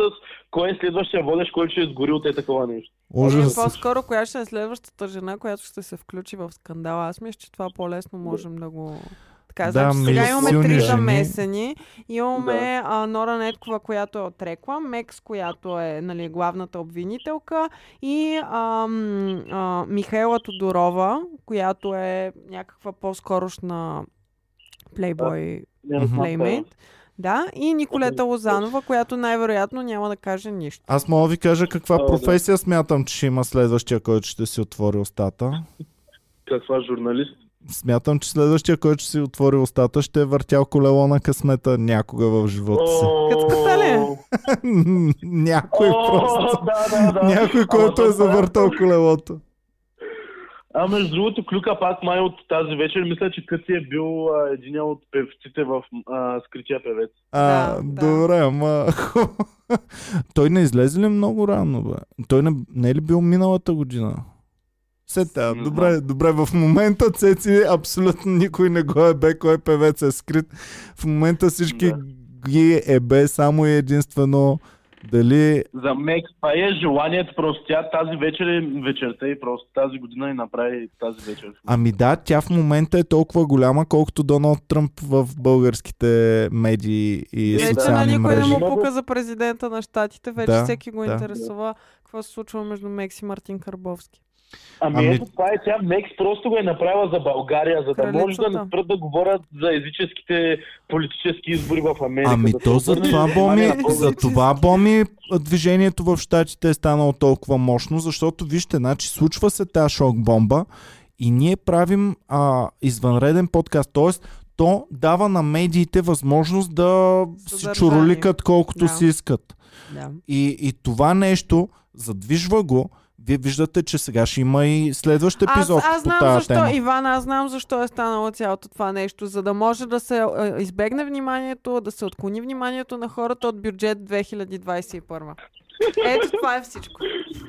S4: кой е следващия водещ, който ще изгори от е такова нещо.
S2: Ами,
S1: Ужас.
S2: по-скоро, коя ще е следващата жена, която ще се включи в скандала? Аз мисля, че това по-лесно можем да го... Така,
S1: Да,
S2: значи, сега имаме три замесени. Имаме а, Нора Неткова, която е отрекла, Мекс, която е нали, главната обвинителка и ам, а, Михаела Тодорова, която е някаква по-скорошна плейбой плеймейт. Да, и Николета Лозанова, която най-вероятно няма да каже нищо.
S1: Аз мога да ви кажа каква
S4: А, да.
S1: професия смятам, че ще има следващия, който ще си отвори устата.
S4: Каква журналист?
S1: Смятам, че следващия, който ще си отвори устата, ще е въртял колело на късмета някога в живота си.
S2: Къцката ли? (laughs)
S1: Някой просто.
S4: Да, да, да.
S1: Някой, който е
S4: това-
S1: завъртал колелото.
S4: А между другото, Клюка пак май от тази вечер, мисля, че Къци е бил а, един от певците в а, Скрития певец.
S1: А,
S2: Да, да.
S1: добре, ама... (laughs) Той не излезе ли много рано, бе? Той не, не е ли бил миналата година? Сета,
S4: Не
S1: добре,
S4: знам.
S1: добре, в момента Цеци абсолютно никой не го е бе, кой певец е скрит. В момента всички
S4: Да.
S1: ги е бе само и единствено дали...
S4: За Мекс, това е желанието просто. Тя тази вечер е вечерта и просто тази година и направи тази вечер.
S1: Ами да, тя в момента е толкова голяма, колкото Доналд Тръмп в българските медии и
S4: Вече
S2: Вече на
S1: социални
S2: никой не
S1: мрежи.
S2: му пука за президента на щатите, вече
S1: Да,
S2: всеки го
S1: да.
S2: интересува какво се случва между Мекс и Мартин Карбовски.
S4: Ами,
S1: Ами-
S4: ето това е тя. Мекс просто го е направила за България, за да може да не спрат да говорят за езическите политически избори в Америка.
S1: Ами
S4: да
S1: то за това, Боми, за това, Боми, движението в Штатите е станало толкова мощно, защото вижте, значи случва се тази шок бомба И ние правим а, извънреден подкаст, т.е. то дава на медиите възможност да си
S2: Съдържание.
S1: чуроликат колкото
S2: Да.
S1: си искат.
S2: Да.
S1: И, и това нещо задвижва го. Вие виждате, че сега ще има и следващ епизод
S2: аз, аз
S1: по
S2: знам
S1: тази
S2: защо,
S1: тема.
S2: Иван, аз знам защо е станало цялото това нещо, за да може да се избегне вниманието, да се отклони вниманието на хората от бюджет 2021. Ето това е всичко.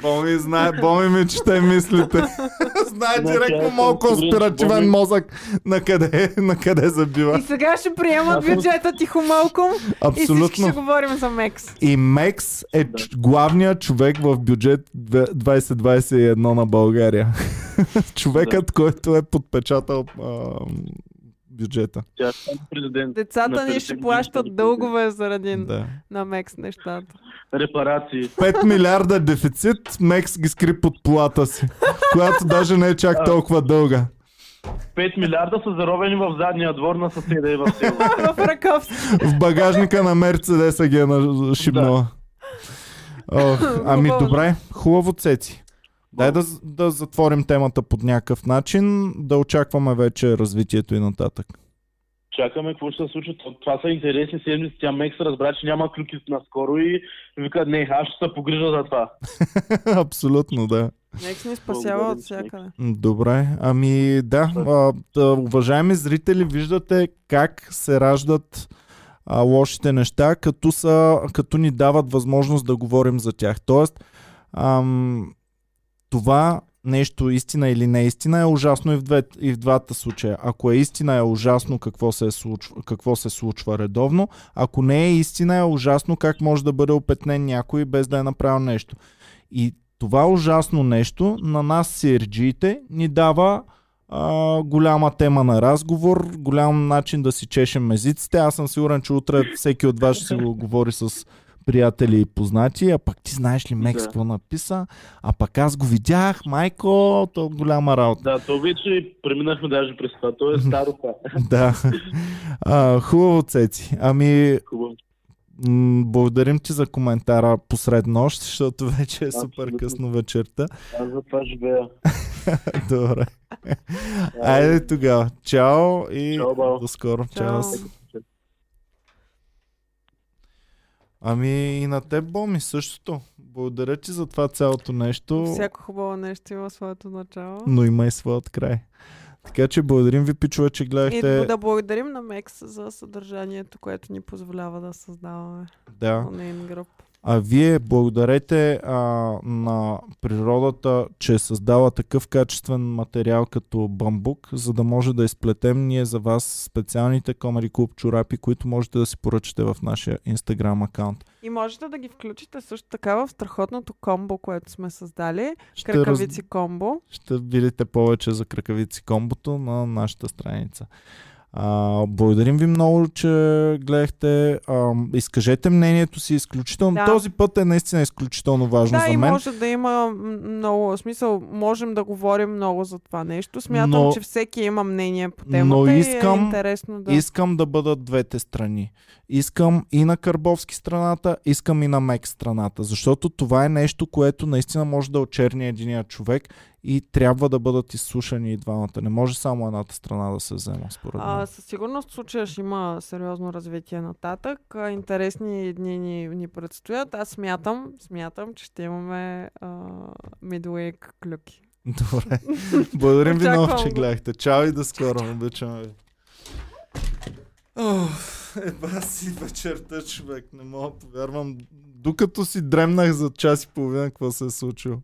S1: Боми знае, Боми ми чете мислите. (laughs) знае
S4: Значи,
S1: директно
S4: съм
S1: конспиративен мозък на къде, на къде забива.
S2: И сега ще приемат
S4: Аз съм-
S2: бюджета тихомълком и всички
S1: Абсолютно.
S2: ще говорим за Мекс.
S1: И Мекс е
S4: Да.
S1: ч- главният човек в бюджет две- 2021 на България. (laughs) Човекът, който е подпечатал а, бюджета.
S4: Е.
S2: Децата ни ще
S4: 50
S2: плащат дългове заради
S1: Да.
S2: на Мекс нещата.
S4: Репарации.
S1: 5 милиарда дефицит, Мекс ги скри под полата си, която даже не е чак толкова дълга.
S4: 5 милиарда са заровени в задния двор на съседа и в село. (laughs)
S2: в Раковски.
S1: В багажника на Мерцедеса ги е нашибнала. Ох, ами
S2: Хубаво.
S1: добре, хубаво цеци. Дай да, да затворим темата по някакъв начин, да очакваме вече развитието и нататък.
S4: Чакаме какво ще се случи. То- Това са интересни седмици. Тя Мекс разбра, че няма клюки наскоро и вика, не, аз ще се погрижа за това. (laughs)
S1: Абсолютно, да.
S2: Мекс ни спасява от всякъде.
S1: Добре, ами да, а, да, уважаеми зрители, виждате как се раждат а, лошите неща, като, са, като ни дават възможност да говорим за тях. Тоест, ам, това нещо, истина или не истина, е ужасно и в, две, и в двата случая. Ако е истина, е ужасно какво се, е случва, какво се случва редовно. Ако не е истина, е ужасно как може да бъде опетнен някой без да е направил нещо. И това ужасно нещо на нас, CRG-те, ни дава а, голяма тема на разговор, голям начин да си чешем езиците. Аз съм сигурен, че утре всеки от вас ще си го говори с приятели и познати, а пък ти знаеш ли Мекс
S4: Да.
S1: какво написа, а пък аз го видях, майко, то голяма работа.
S4: Да, то вече преминахме даже през това. То е (laughs) старо това. (laughs)
S1: да. А, хубаво, Цеци. Ами,
S4: Хубаво.
S1: м- благодарим ти за коментара посред нощ, (laughs) защото вече е супер
S4: Абсолютно.
S1: късно вечерта.
S4: Аз за това живея.
S1: Добре. Айде тогава. Чао и
S4: Чао,
S1: до скоро.
S2: Чао.
S1: Чао. Ами и на теб, Боми, същото. Благодаря ти за това цялото нещо,
S2: Всяко хубаво нещо има своето начало.
S1: но има и своят край. Така че благодарим ви, пичове, че
S2: И
S1: гледахте.
S2: да благодарим на Мекс за съдържанието, което ни позволява да създаваме
S1: Да.
S2: онлайн груп.
S1: А вие благодарете а, на природата, че е създала такъв качествен материал като бамбук, за да може да изплетем ние за вас специалните Comedy Club чорапи, които можете да си поръчате в нашия Instagram акаунт.
S2: И можете да ги включите също така в страхотното комбо, което сме създали.
S1: Ще,
S2: Кракавици комбо.
S1: ще видите повече за кракавици комбото на нашата страница. А, благодарим ви много, че гледахте. А, изкажете мнението си изключително.
S2: Да.
S1: Този път е наистина изключително важно
S2: Да,
S1: за
S2: и
S1: мен.
S2: може да има много смисъл. Можем да говорим много за това нещо. Смятам,
S1: Но-
S2: че всеки има мнение по
S1: но
S2: темата
S1: искам-
S2: и е интересно да...
S1: Искам да бъдат двете страни. Искам и на Карбовски страната, искам и на Мек страната. Защото това е нещо, което наистина може да очерни единия човек и трябва да бъдат изслушани и двамата. Не може само едната страна да се взема, според мен.
S2: А, със сигурност случая ще има сериозно развитие нататък. Интересни дни ни, ни предстоят. Аз смятам, смятам, че ще имаме а, midweek клюки.
S1: Добре. (laughs) Благодарим ви много, че гледахте. Чао и до скоро. Обичаме ви. Еба си вечерта, човек. Не мога да повярвам. Докато си дремнах за час и половина, какво се е случило.